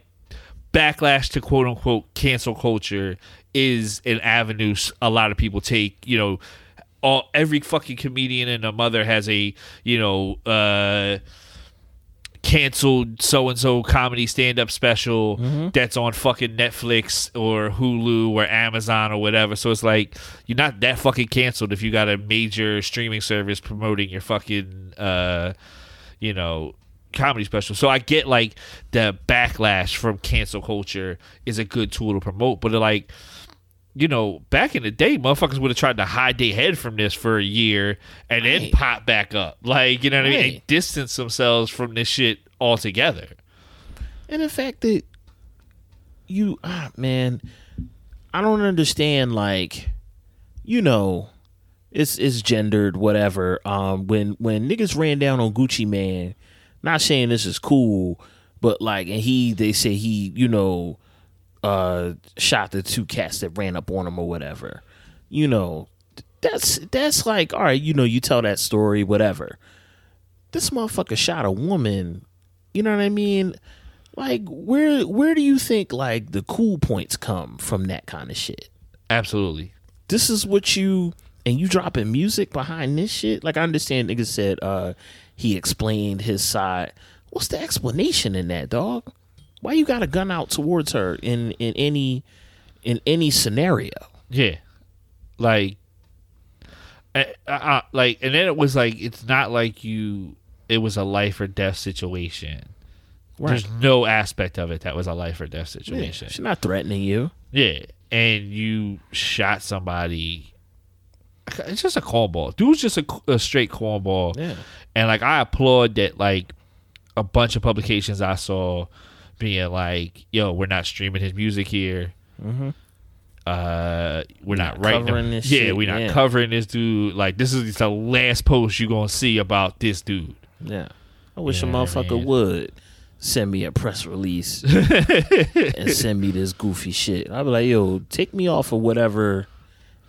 backlash to quote unquote cancel culture is an avenue a lot of people take you know all every fucking comedian and a mother has a you know uh canceled so and so comedy stand up special that's on fucking Netflix or Hulu or Amazon or whatever. So it's like you're not that fucking canceled if you got a major streaming service promoting your fucking uh you know comedy special. So I get like the backlash from cancel culture is a good tool to promote, but like you know, back in the day, motherfuckers would have tried to hide their head from this for a year and then pop back up. Like, you know what I mean? And distance themselves from this shit altogether. And the fact that you ah man, I don't understand like you know, it's it's gendered, whatever. Um when when niggas ran down on Gucci Mane, not saying this is cool, but like and he they say he, you know, uh shot the two cats that ran up on him or whatever. You know, that's that's like, all right, you know, you tell that story, whatever. This motherfucker shot a woman, you know what I mean? Like where where do you think like the cool points come from that kind of shit? Absolutely. This is what you and you dropping music behind this shit? Like I understand niggas said uh he explained his side. What's the explanation in that, dog? Why you got a gun out towards her in in any in any scenario? Yeah. Like, uh, uh, like, and then it was like, it's not like you, it was a life or death situation. There's no aspect of it that was a life or death situation. She's not threatening you. Yeah, and you shot somebody. It's just a cornball. Dude's just a, a straight cornball. Yeah. And like I applaud that like a bunch of publications I saw being like, "Yo, we're not streaming his music here. Uh, we're not, not writing. yeah, shit, we're not yeah. covering this dude. Like this is the last post you're gonna see about this dude. Yeah. I wish Yeah, a motherfucker man. would send me a press release and send me this goofy shit. I'd be like, yo, take me off of whatever.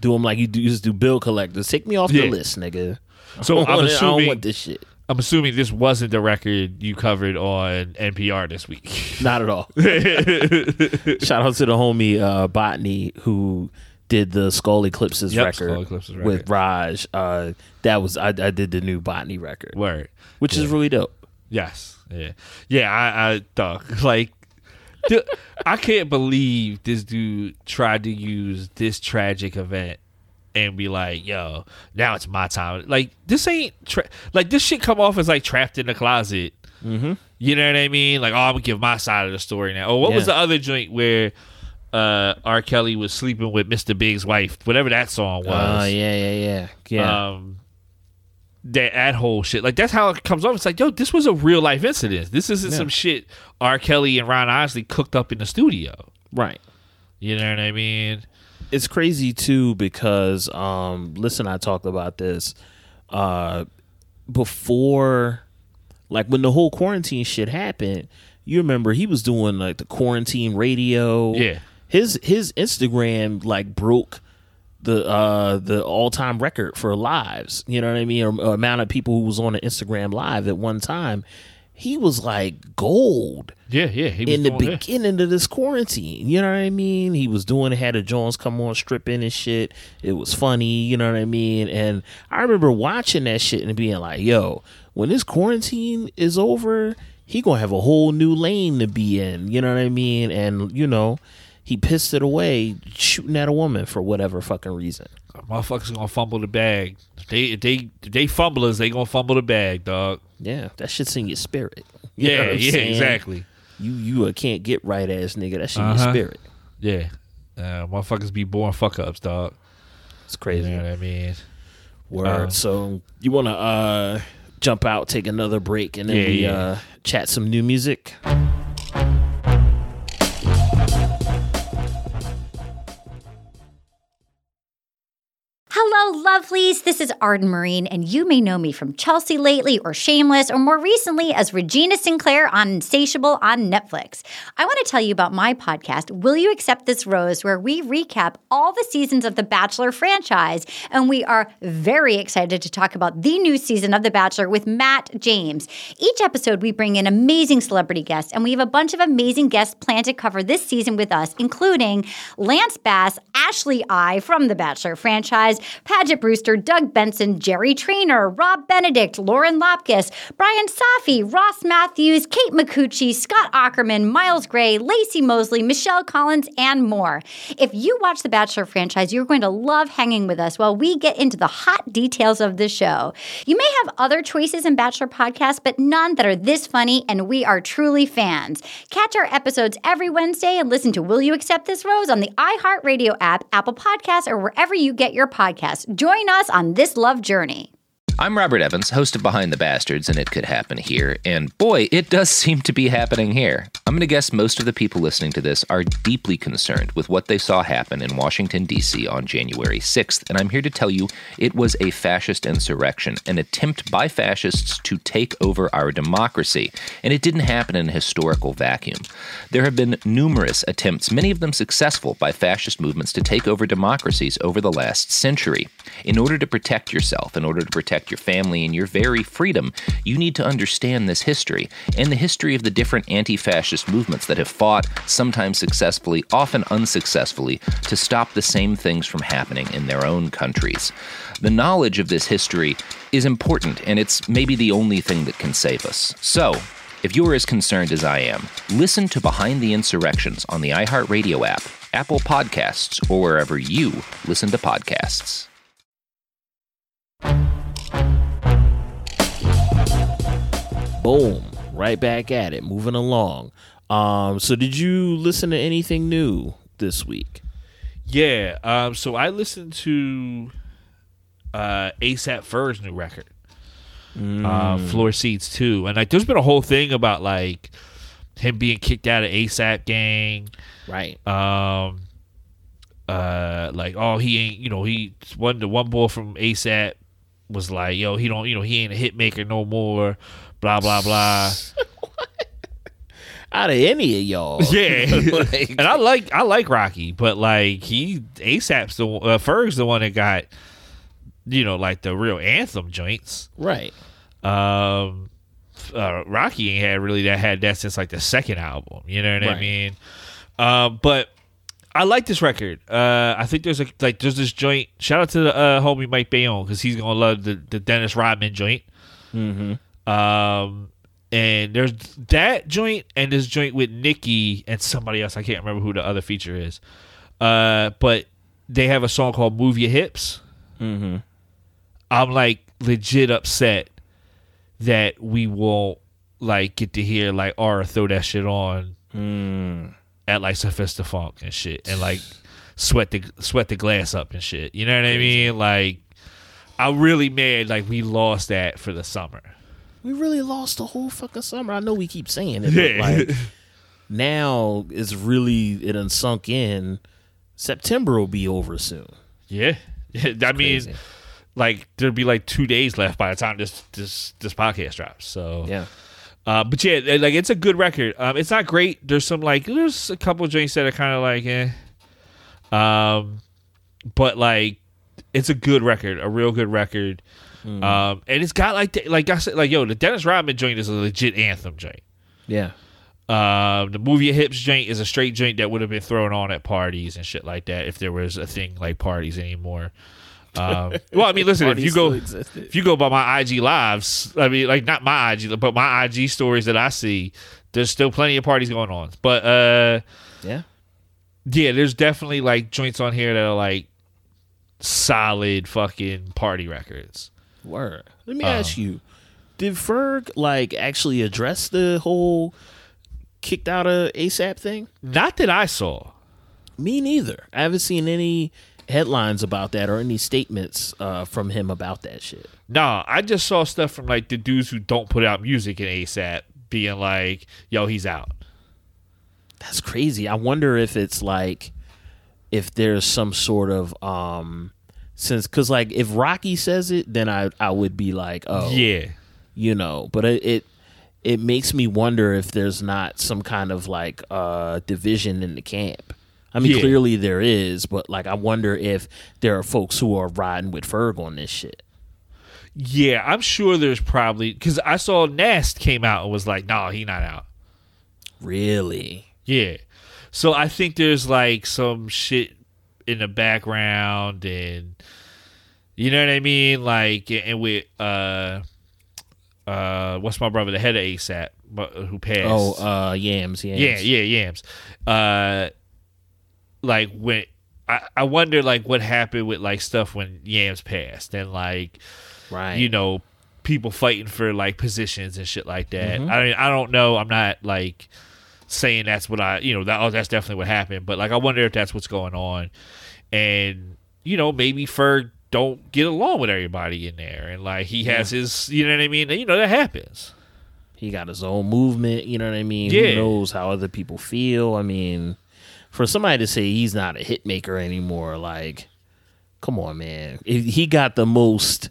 Do them like you do, used to do bill collectors. Take me off Yeah. the list, nigga. So I'm it- I don't want this shit. I'm assuming this wasn't the record you covered on NPR this week. Not at all. Shout out to the homie uh, Botany who did the Skull Eclipses Yep, record, Skull Eclipses record. with Raj. Uh, that was I, I did the new Botany record, Word. which is really dope. Yes. Yeah. Yeah. I, I dog like. I can't believe this dude tried to use this tragic event and be like, "Yo, now it's my time." Like this ain't tra- like this shit come off as like trapped in the closet. Mm-hmm. You know what I mean? Like, oh, I'm gonna give my side of the story now. Or what was the other joint where uh, R. Kelly was sleeping with Mr. Big's wife? Whatever that song was. Oh yeah, yeah, yeah, yeah. Um, that that whole shit, like that's how it comes off. It's like, yo, this was a real life incident. This isn't some shit R. Kelly and Ron Isley cooked up in the studio. right. You know what I mean? It's crazy too because um listen I talked about this uh before like when the whole quarantine shit happened you remember he was doing like the quarantine radio. Yeah. his his Instagram like broke the uh the all-time record for lives. You know what I mean? Or, or amount of people who was on the Instagram live at one time he was like gold Yeah, yeah. He was in the doing- yeah. beginning of this quarantine. You know what I mean? He was doing it, had a Jones come on stripping and shit. It was funny, you know what I mean? And I remember watching that shit and being like, yo, when this quarantine is over, he gonna have a whole new lane to be in. You know what I mean? And you know, he pissed it away shooting at a woman for whatever fucking reason. Motherfuckers gonna fumble the bag. They they they fumblers, they gonna fumble the bag, dog. Yeah, that shit's in your spirit. You Yeah, yeah, saying? exactly. You you a can't get right ass nigga. That's in your Uh-huh. spirit. Yeah. Uh, motherfuckers be born fuck ups, dog. It's crazy. You know what I mean? Word. Um, so you want to uh jump out, take another break, and then Yeah, we yeah. uh chat some new music. Hello, lovelies. This is Arden Myrin, and you may know me from Chelsea lately, or Shameless, or more recently as Regina Sinclair on Insatiable on Netflix. I want to tell you about my podcast, Will You Accept This Rose, where we recap all the seasons of the Bachelor franchise. And we are very excited to talk about the new season of The Bachelor with Matt James. Each episode, we bring in amazing celebrity guests, and we have a bunch of amazing guests planned to cover this season with us, including Lance Bass, Ashley I from the Bachelor franchise, Paget Brewster, Doug Benson, Jerry Trainor, Rob Benedict, Lauren Lapkus, Brian Safi, Ross Mathews, Kate Micucci, Scott Aukerman, Miles Gray, Lacey Mosley, Michelle Collins, and more. If you watch the Bachelor franchise, you're going to love hanging with us while we get into the hot details of the show. You may have other choices in Bachelor podcasts, but none that are this funny, and we are truly fans. Catch our episodes every Wednesday and listen to Will You Accept This Rose on the iHeartRadio app, Apple Podcasts, or wherever you get your podcasts. Join us on this love journey. I'm Robert Evans, host of Behind the Bastards, and it could happen here. And boy, it does seem to be happening here. I'm going to guess most of the people listening to this are deeply concerned with what they saw happen in Washington, D.C. on January 6th. And I'm here to tell you it was a fascist insurrection, an attempt by fascists to take over our democracy. And it didn't happen in a historical vacuum. There have been numerous attempts, many of them successful, by fascist movements to take over democracies over the last century. In order to protect yourself, in order to protect your family and your very freedom, you need to understand this history and the history of the different anti fascist movements that have fought, sometimes successfully, often unsuccessfully, to stop the same things from happening in their own countries. The knowledge of this history is important, and it's maybe the only thing that can save us. So, if you're as concerned as I am, listen to Behind the Insurrections on the iHeartRadio app, Apple Podcasts, or wherever you listen to podcasts. Boom. Right back at it. Moving along. Um, so did you listen to anything new this week? Yeah. Um. So I listened to uh ASAP Ferg's new record, uh, Floor Seats Two, and like there's been a whole thing about like him being kicked out of ASAP Gang. Right. Um. Uh. Like oh he ain't you know he one the one boy from ASAP was like yo he don't you know he ain't a hit maker no more. Blah blah blah. Out of any of y'all. Yeah, Like- and I like I like Rocky, but like he ASAP's the uh, Ferg's the one that got you know like the real anthem joints. Right. Um, uh, Rocky ain't had really that had that since like the second album. You know what I mean? Um, but I like this record. Uh, I think there's a like there's this joint. Shout out to the uh, homie Mike Bayon because he's gonna love the the Dennis Rodman joint. Mm-hmm. Um, and there's that joint and this joint with Nicki and somebody else. I can't remember who the other feature is. Uh, but they have a song called "Move Your Hips." Mm-hmm. I'm like legit upset that we won't like get to hear like Aura throw that shit on Mm at like Sophista Funk and shit, and like sweat the sweat the glass up and shit. You know what I mean? Like, I'm really mad. Like we lost that for the summer. We really lost the whole fucking summer. I know we keep saying it, yeah. but like now it's really it unsunk sunk in. September will be over soon. Yeah, that means Crazy. like there'll be like two days left by the time this this this podcast drops. So yeah uh, but yeah, like it's a good record. Um, it's not great. There's some like there's a couple of joints that are kind of like eh. Um, but like it's a good record, a real good record. Um, and it's got like the, like I said, like yo, the Dennis Rodman joint is a legit anthem joint. Yeah. Um, the movie Hips joint is a straight joint that would have been thrown on at parties and shit like that if there was a thing like parties anymore. Um, well, I mean, listen, if you go if you go by my IG lives, I mean, like not my IG, but my IG stories that I see, there's still plenty of parties going on. But uh, Yeah. yeah, there's definitely like joints on here that are like solid fucking party records. Word. Let me Um, ask you: Did Ferg like actually address the whole kicked out of ASAP thing? Not that I saw. Me neither. I haven't seen any headlines about that or any statements uh, from him about that shit. Nah, I just saw stuff from like the dudes who don't put out music in ASAP being like, "Yo, he's out." That's crazy. I wonder if it's like if there's some sort of um since cuz like if Rocky says it then I I would be like, "Oh." Yeah. You know, but it it, it makes me wonder if there's not some kind of like uh division in the camp. I mean, Yeah. clearly there is, but like I wonder if there are folks who are riding with Ferg on this shit. Yeah, I'm sure there's probably because I saw Nast came out and was like, "Nah, he not out." Really? Yeah. So I think there's like some shit in the background and you know what I mean? Like and with uh uh what's my brother, the head of ASAP, but who passed. Oh, uh Yams, Yams. Yeah, yeah, yams. Uh like when I, I wonder like what happened with like stuff when Yams passed and like Right. you know, people fighting for like positions and shit like that. Mhm. I mean, I don't know. I'm not like saying that's what I, you know, that oh, that's definitely what happened. But like, I wonder if that's what's going on, and you know, maybe Ferg don't get along with everybody in there, and like he has his, you know what I mean. You know that happens. He got his own movement, you know what I mean? Yeah. Who knows how other people feel? I mean, for somebody to say he's not a hit maker anymore, like, come on, man. He got the most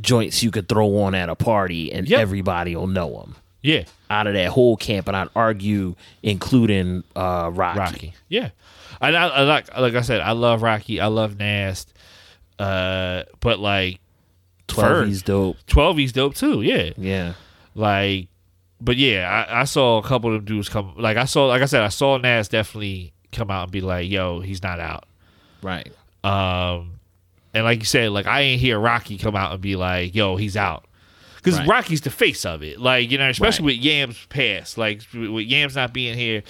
joints you could throw on at a party and Yep. everybody will know him. Yeah, Out of that whole camp, and I'd argue, including uh, Rocky. Rocky. Yeah, I, I, I like like I said, I love Rocky. I love Nast. Uh, but like Twelvyy Ferg- he's dope. Twelvyy he's dope too. Yeah. Yeah. Like, but yeah, I, I saw a couple of dudes come. Like I saw, like I said, I saw Nas definitely come out and be like, "Yo, he's not out." Right. Um, and like you said, like I ain't hear Rocky come out and be like, "Yo, he's out," because Right. Rocky's the face of it. Like you know, especially with Yams past, like with Yams not being here,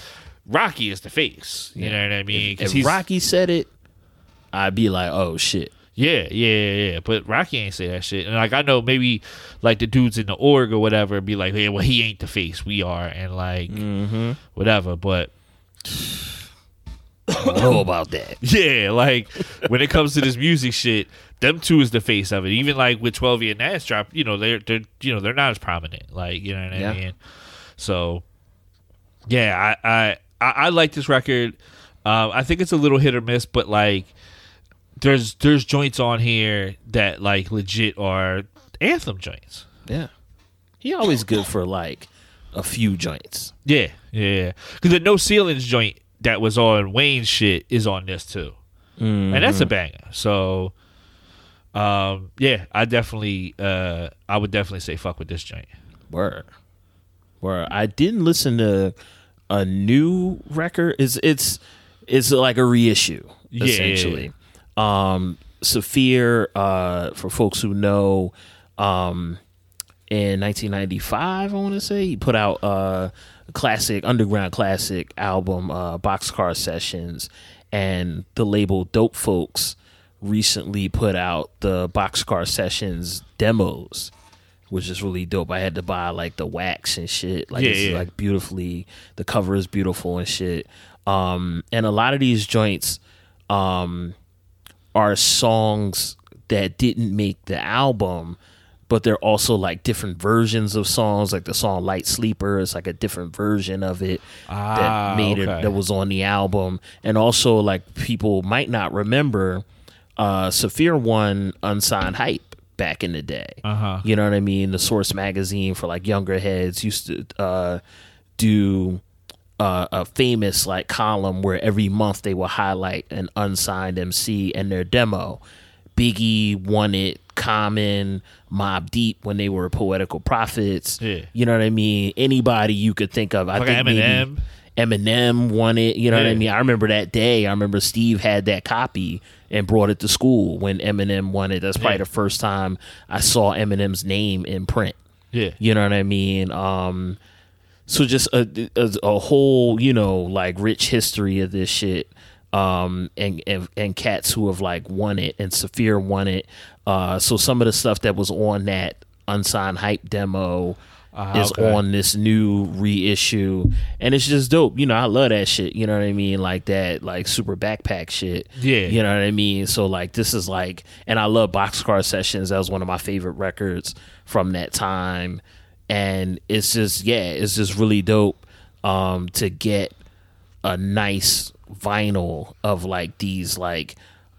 Rocky is the face. You know what I mean? If he's Rocky said it, I'd be like, oh, shit. Yeah, yeah, yeah, yeah. But Rocky ain't say that shit. And like I know maybe like the dudes in the org or whatever be like, yeah, well he ain't the face, we are, and like Mm-hmm. whatever. But I know about that. yeah, like when it comes to this music shit, them two is the face of it. Even like with twelve year Nas drop, you know, they're they're you know, they're not as prominent. Like, you know what I Yeah. mean? So yeah, I I, I, I like this record. Um, I think it's a little hit or miss, but like there's there's joints on here that like legit are anthem joints. Yeah. He always good for like a few joints. Yeah, yeah. Because the no ceilings joint that was on Wayne's shit is on this too, and that's a Mhm. banger. So, um, yeah, I definitely, uh, I would definitely say fuck with this joint. Word. Word. I didn't listen to a new record. It's it's it's like a reissue, Yeah, yeah, essentially. Um Saafir, uh, for folks who know, um in 1995, I want to say he put out uh, classic underground classic album, uh, Boxcar Sessions, and the label Dope Folks recently put out the Boxcar Sessions demos, which is really dope. I had to buy like the wax and shit. Like Yeah, it's yeah. like beautifully, the cover is beautiful and shit. Um, and a lot of these joints, um, are songs that didn't make the album, but they're also like different versions of songs. Like the song "Light Sleeper" is like a different version of it Ah, that made it that was on the album, and also like people might not remember, uh, Saafir won unsigned hype back in the day. Uh-huh. You know what I mean? The Source magazine for like younger heads used to uh, do uh, a famous like column where every month they will highlight an unsigned MC and their demo. Biggie won it, Common, Mobb Deep when they were Poetical Prophets. Yeah. You know what I mean? Anybody you could think of. I Like think maybe Eminem. Eminem won it. You know what I mean? I remember that day. I remember Steve had that copy and brought it to school when Eminem won it. That's probably Yeah. the first time I saw Eminem's name in print. Yeah. You know what I mean? Um so just a, a a whole you know like rich history of this shit um and and, and cats who have like won it and Saafir won it. Uh so some of the stuff that was on that unsigned hype demo Ah, is okay. on this new reissue. And it's just dope. You know i love that shit. You know what i mean? Like that like super backpack shit. Yeah. you know what i mean? So like this is like and i love boxcar sessions. That was one of my favorite records from that time. And it's just yeah it's just really dope um to get a nice vinyl of like these like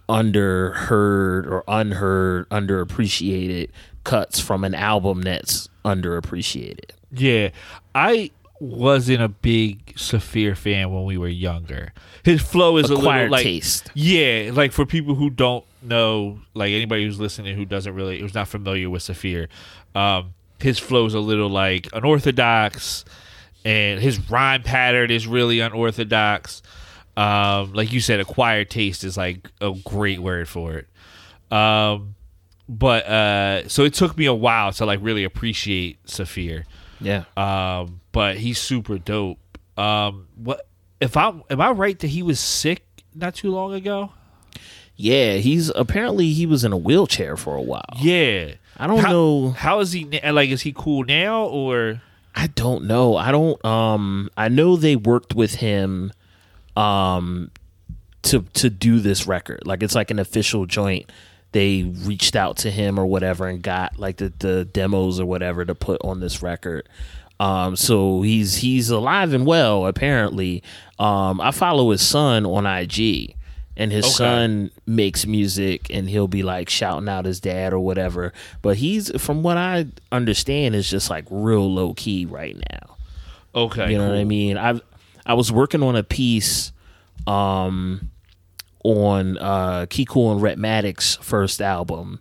underheard or unheard underappreciated cuts from an album that's underappreciated Yeah, I wasn't a big Saafir fan when we were younger. His flow is a Acquired little like taste. Yeah, like for people who don't know, like anybody who's listening who doesn't really who's not familiar with Saafir, um, his flow is a little like unorthodox, and his rhyme pattern is really unorthodox. Um, like you said, acquired taste is like a great word for it. Um, but uh, so it took me a while to like really appreciate Saafir. yeah Um, but he's super dope. Um, what if I am I right that he was sick not too long ago? yeah he's apparently he was in a wheelchair for a while Yeah, I don't How- know. How is he? Like, is he cool now or? I don't know. I don't um I know they worked with him um to to do this record. Like it's like an official joint. They reached out to him or whatever and got like the, the demos or whatever to put on this record. Um so he's he's alive and well apparently. Um I follow his son on IG and his Okay. son makes music and he'll be like shouting out his dad or whatever. But he's from what I understand is just like real low key right now. Okay, You know what I mean? I I was working on a piece um on uh Key Kool and Rhettmatic's first album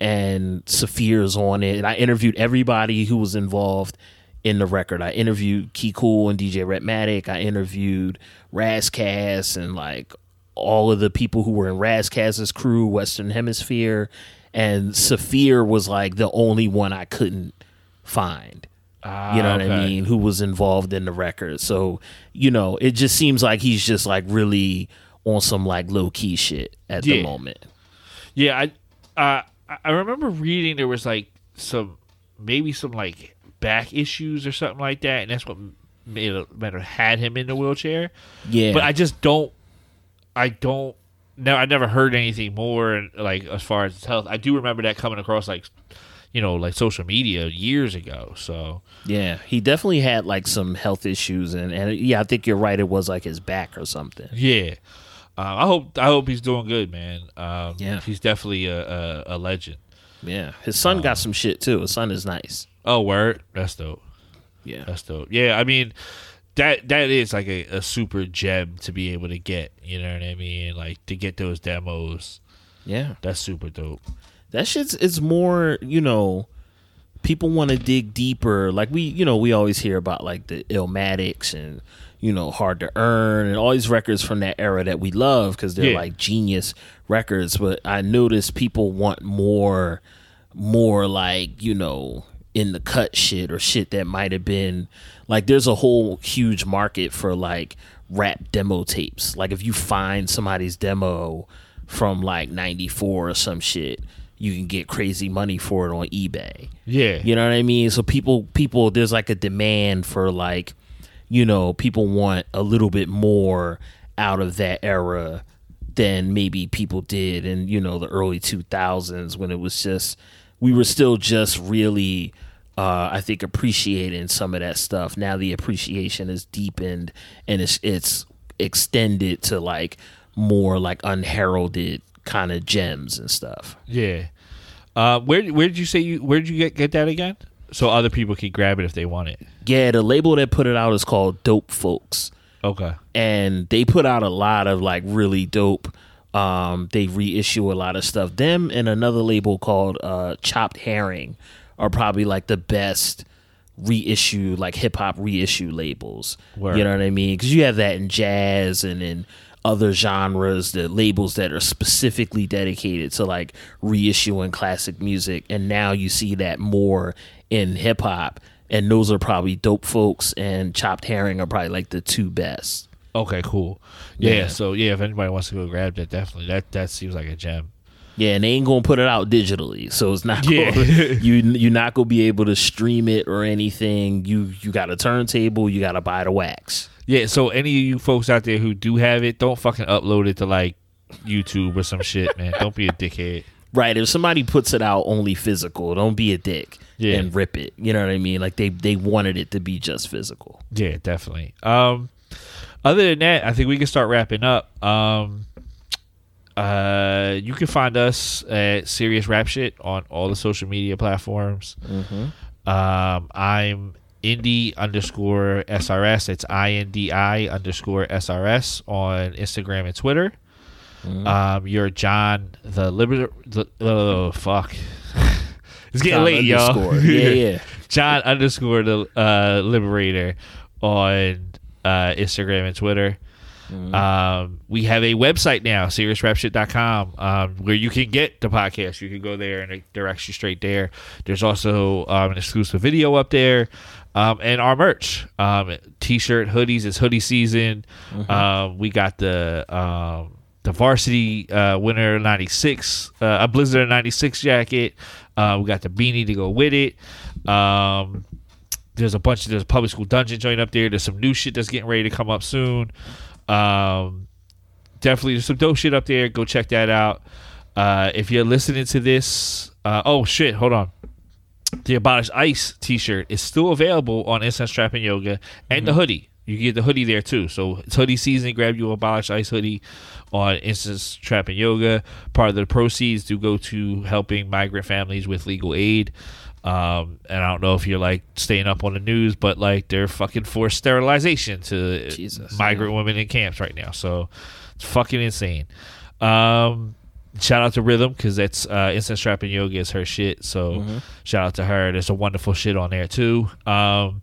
and Saafir's on it and I interviewed everybody who was involved in the record. I interviewed Key Kool and DJ Rhetmatic. I interviewed Ras Kass and like all of the people who were in Ras Kass's crew, Western Hemisphere, and Saphir was like the only one I couldn't find. You know what I Ah, mean? Who was involved in the record. So, you know, it just seems like he's just like really on some like low key shit at the moment. Yeah, I uh, I- remember reading there was like some maybe some like back issues or something like that, and that's what made have had him in the wheelchair. Yeah. but I just don't. I don't. No, I never heard anything more, and like as far as his health, I do remember that coming across like, you know, like social media years ago. So Yeah, he definitely had like some health issues, and, and yeah, I think you're right. It was like his back or something. yeah, um, I hope I hope he's doing good, man. Um, Yeah. he's definitely a, a, a legend. Yeah, his son got some shit too. His son is nice. Oh, word, that's dope. Yeah, That's dope. Yeah, I mean that that is like a, a super gem to be able to get. You know what I mean? Like to get those demos. yeah. That's super dope. That shit's it's more, you know, people want to dig deeper. Like we, you know, we always hear about like the Illmatics and you know, Hard to Earn and all these records from that era that we love because they're Yeah. like genius records. But I notice people want more, more like you know, in the cut shit or shit that might have been like. There's a whole huge market for like rap demo tapes. Like if you find somebody's demo from like 94 or some shit you can get crazy money for it on ebay Yeah. you know what i mean so people people there's like a demand for like you know people want a little bit more out of that era than maybe people did in you know the early 2000s when it was just we were still just really uh, I think appreciating some of that stuff. Now the appreciation is deepened and it's it's extended to like more like unheralded kind of gems and stuff. Yeah. Uh, where where did you say you where did you get get that again? So other people can grab it if they want it. Yeah, the label that put it out is called Dope Folks. Okay. and they put out a lot of like really dope um they reissue a lot of stuff them and another label called uh chopped herring are probably like the best reissue like hip-hop reissue labels Word. you know what i mean because you have that in jazz and in other genres the labels that are specifically dedicated to like reissuing classic music and now you see that more in hip-hop and those are probably dope folks. And chopped herring are probably like the two best. Okay, cool. Yeah, Yeah. So yeah, if anybody wants to go grab that, definitely that that seems like a gem. Yeah, and they ain't gonna put it out digitally, so it's not. Yeah. Gonna, you you're not gonna be able to stream it or anything. You you got a turntable. You got to buy the wax. Yeah. So any of you folks out there who do have it, don't fucking upload it to like YouTube or some shit, man. Don't be a dickhead. Right. If somebody puts it out only physical, don't be a dick Yeah. and rip it. You know what I mean? Like they they wanted it to be just physical. Yeah, definitely. Um, other than that, I think we can start wrapping up. Um, uh, you can find us at Serious Rap Shit on all the social media platforms. Um, I'm Indie underscore SRS. It's I N D I underscore SRS on Instagram and Twitter. Um, you're John the Liber. The, oh fuck, it's getting John late, y'all. Yeah, yeah. John underscore the uh, Liberator on uh, Instagram and Twitter. Um, we have a website now, seriousrapshit.com, um, where you can get the podcast. You can go there and it directs you straight there. There's also um, an exclusive video up there. Um, and our merch, um, t-shirt, hoodies. It's hoodie season. Um, we got the um, the varsity uh, winter '96, uh, a Blizzard '96 jacket. Uh, we got the beanie to go with it. Um, there's a bunch of there's a public school dungeon joint up there. There's some new shit that's getting ready to come up soon. Um, definitely there's some dope shit up there. Go check that out. Uh, if you're listening to this, uh, oh shit, hold on. The Abolish Ice T-shirt is still available on Incense Trap and Yoga, and the hoodie. You get the hoodie there too. So it's hoodie season. Grab you a Abolish Ice hoodie on Incense Trap and Yoga. Part of the proceeds do go to helping migrant families with legal aid. Um, and I don't know if you're like staying up on the news, but like they're fucking forced sterilization to Jesus, migrant women in camps right now. So it's fucking insane. Um, shout out to Rhythm because that's uh, Incense Trap and Yoga is her shit. So shout out to her. There's a wonderful shit on there too. Um,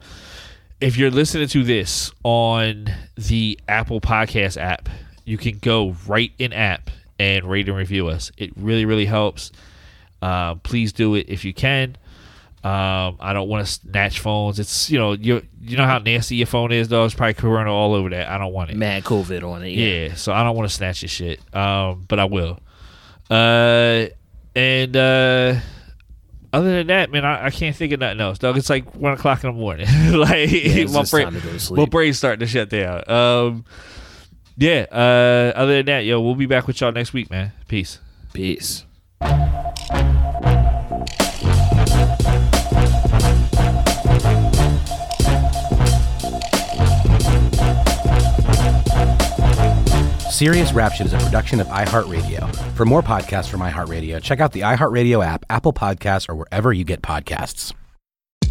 if you're listening to this on the Apple Podcast app, you can go right in app and rate and review us. It really, really helps. Uh, please do it if you can. Um, I don't want to snatch phones. It's you know you you know how nasty your phone is though. It's probably corona all over that. I don't want it. Mad COVID on it. Yeah, Yeah. so I don't want to snatch your shit. Um, but I will. Uh, and uh, other than that, man, I, I can't think of nothing else. Dog, it's like one o'clock in the morning. like it's my brain, time to go to my brain's starting to shut down. Um, yeah. Uh, other than that, yo, we'll be back with y'all next week, man. Peace. Peace. Serious Rap is a production of iHeartRadio. For more podcasts from iHeartRadio, check out the iHeartRadio app, Apple Podcasts, or wherever you get podcasts.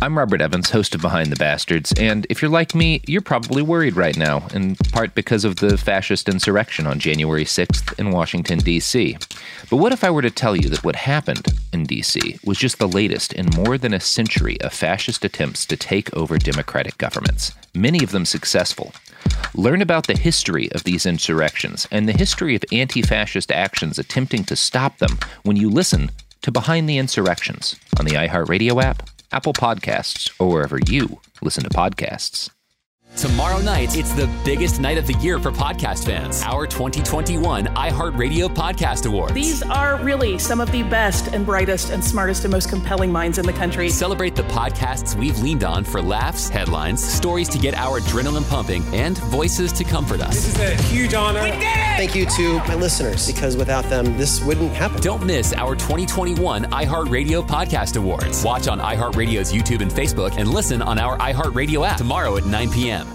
I'm Robert Evans, host of Behind the Bastards, and if you're like me, you're probably worried right now, in part because of the fascist insurrection on January 6th in Washington, D.C. But what if I were to tell you that what happened in D.C. was just the latest in more than a century of fascist attempts to take over democratic governments, many of them successful? Learn about the history of these insurrections and the history of anti fascist actions attempting to stop them when you listen to Behind the Insurrections on the iHeartRadio app, Apple Podcasts, or wherever you listen to podcasts. Tomorrow night, it's the biggest night of the year for podcast fans. Our 2021 iHeartRadio Podcast Awards. These are really some of the best and brightest and smartest and most compelling minds in the country. Celebrate the podcasts we've leaned on for laughs, headlines, stories to get our adrenaline pumping, and voices to comfort us. This is a huge honor. We did it! Thank you to my listeners because without them, this wouldn't happen. Don't miss our 2021 iHeartRadio Podcast Awards. Watch on iHeartRadio's YouTube and Facebook and listen on our iHeartRadio app tomorrow at 9 p.m.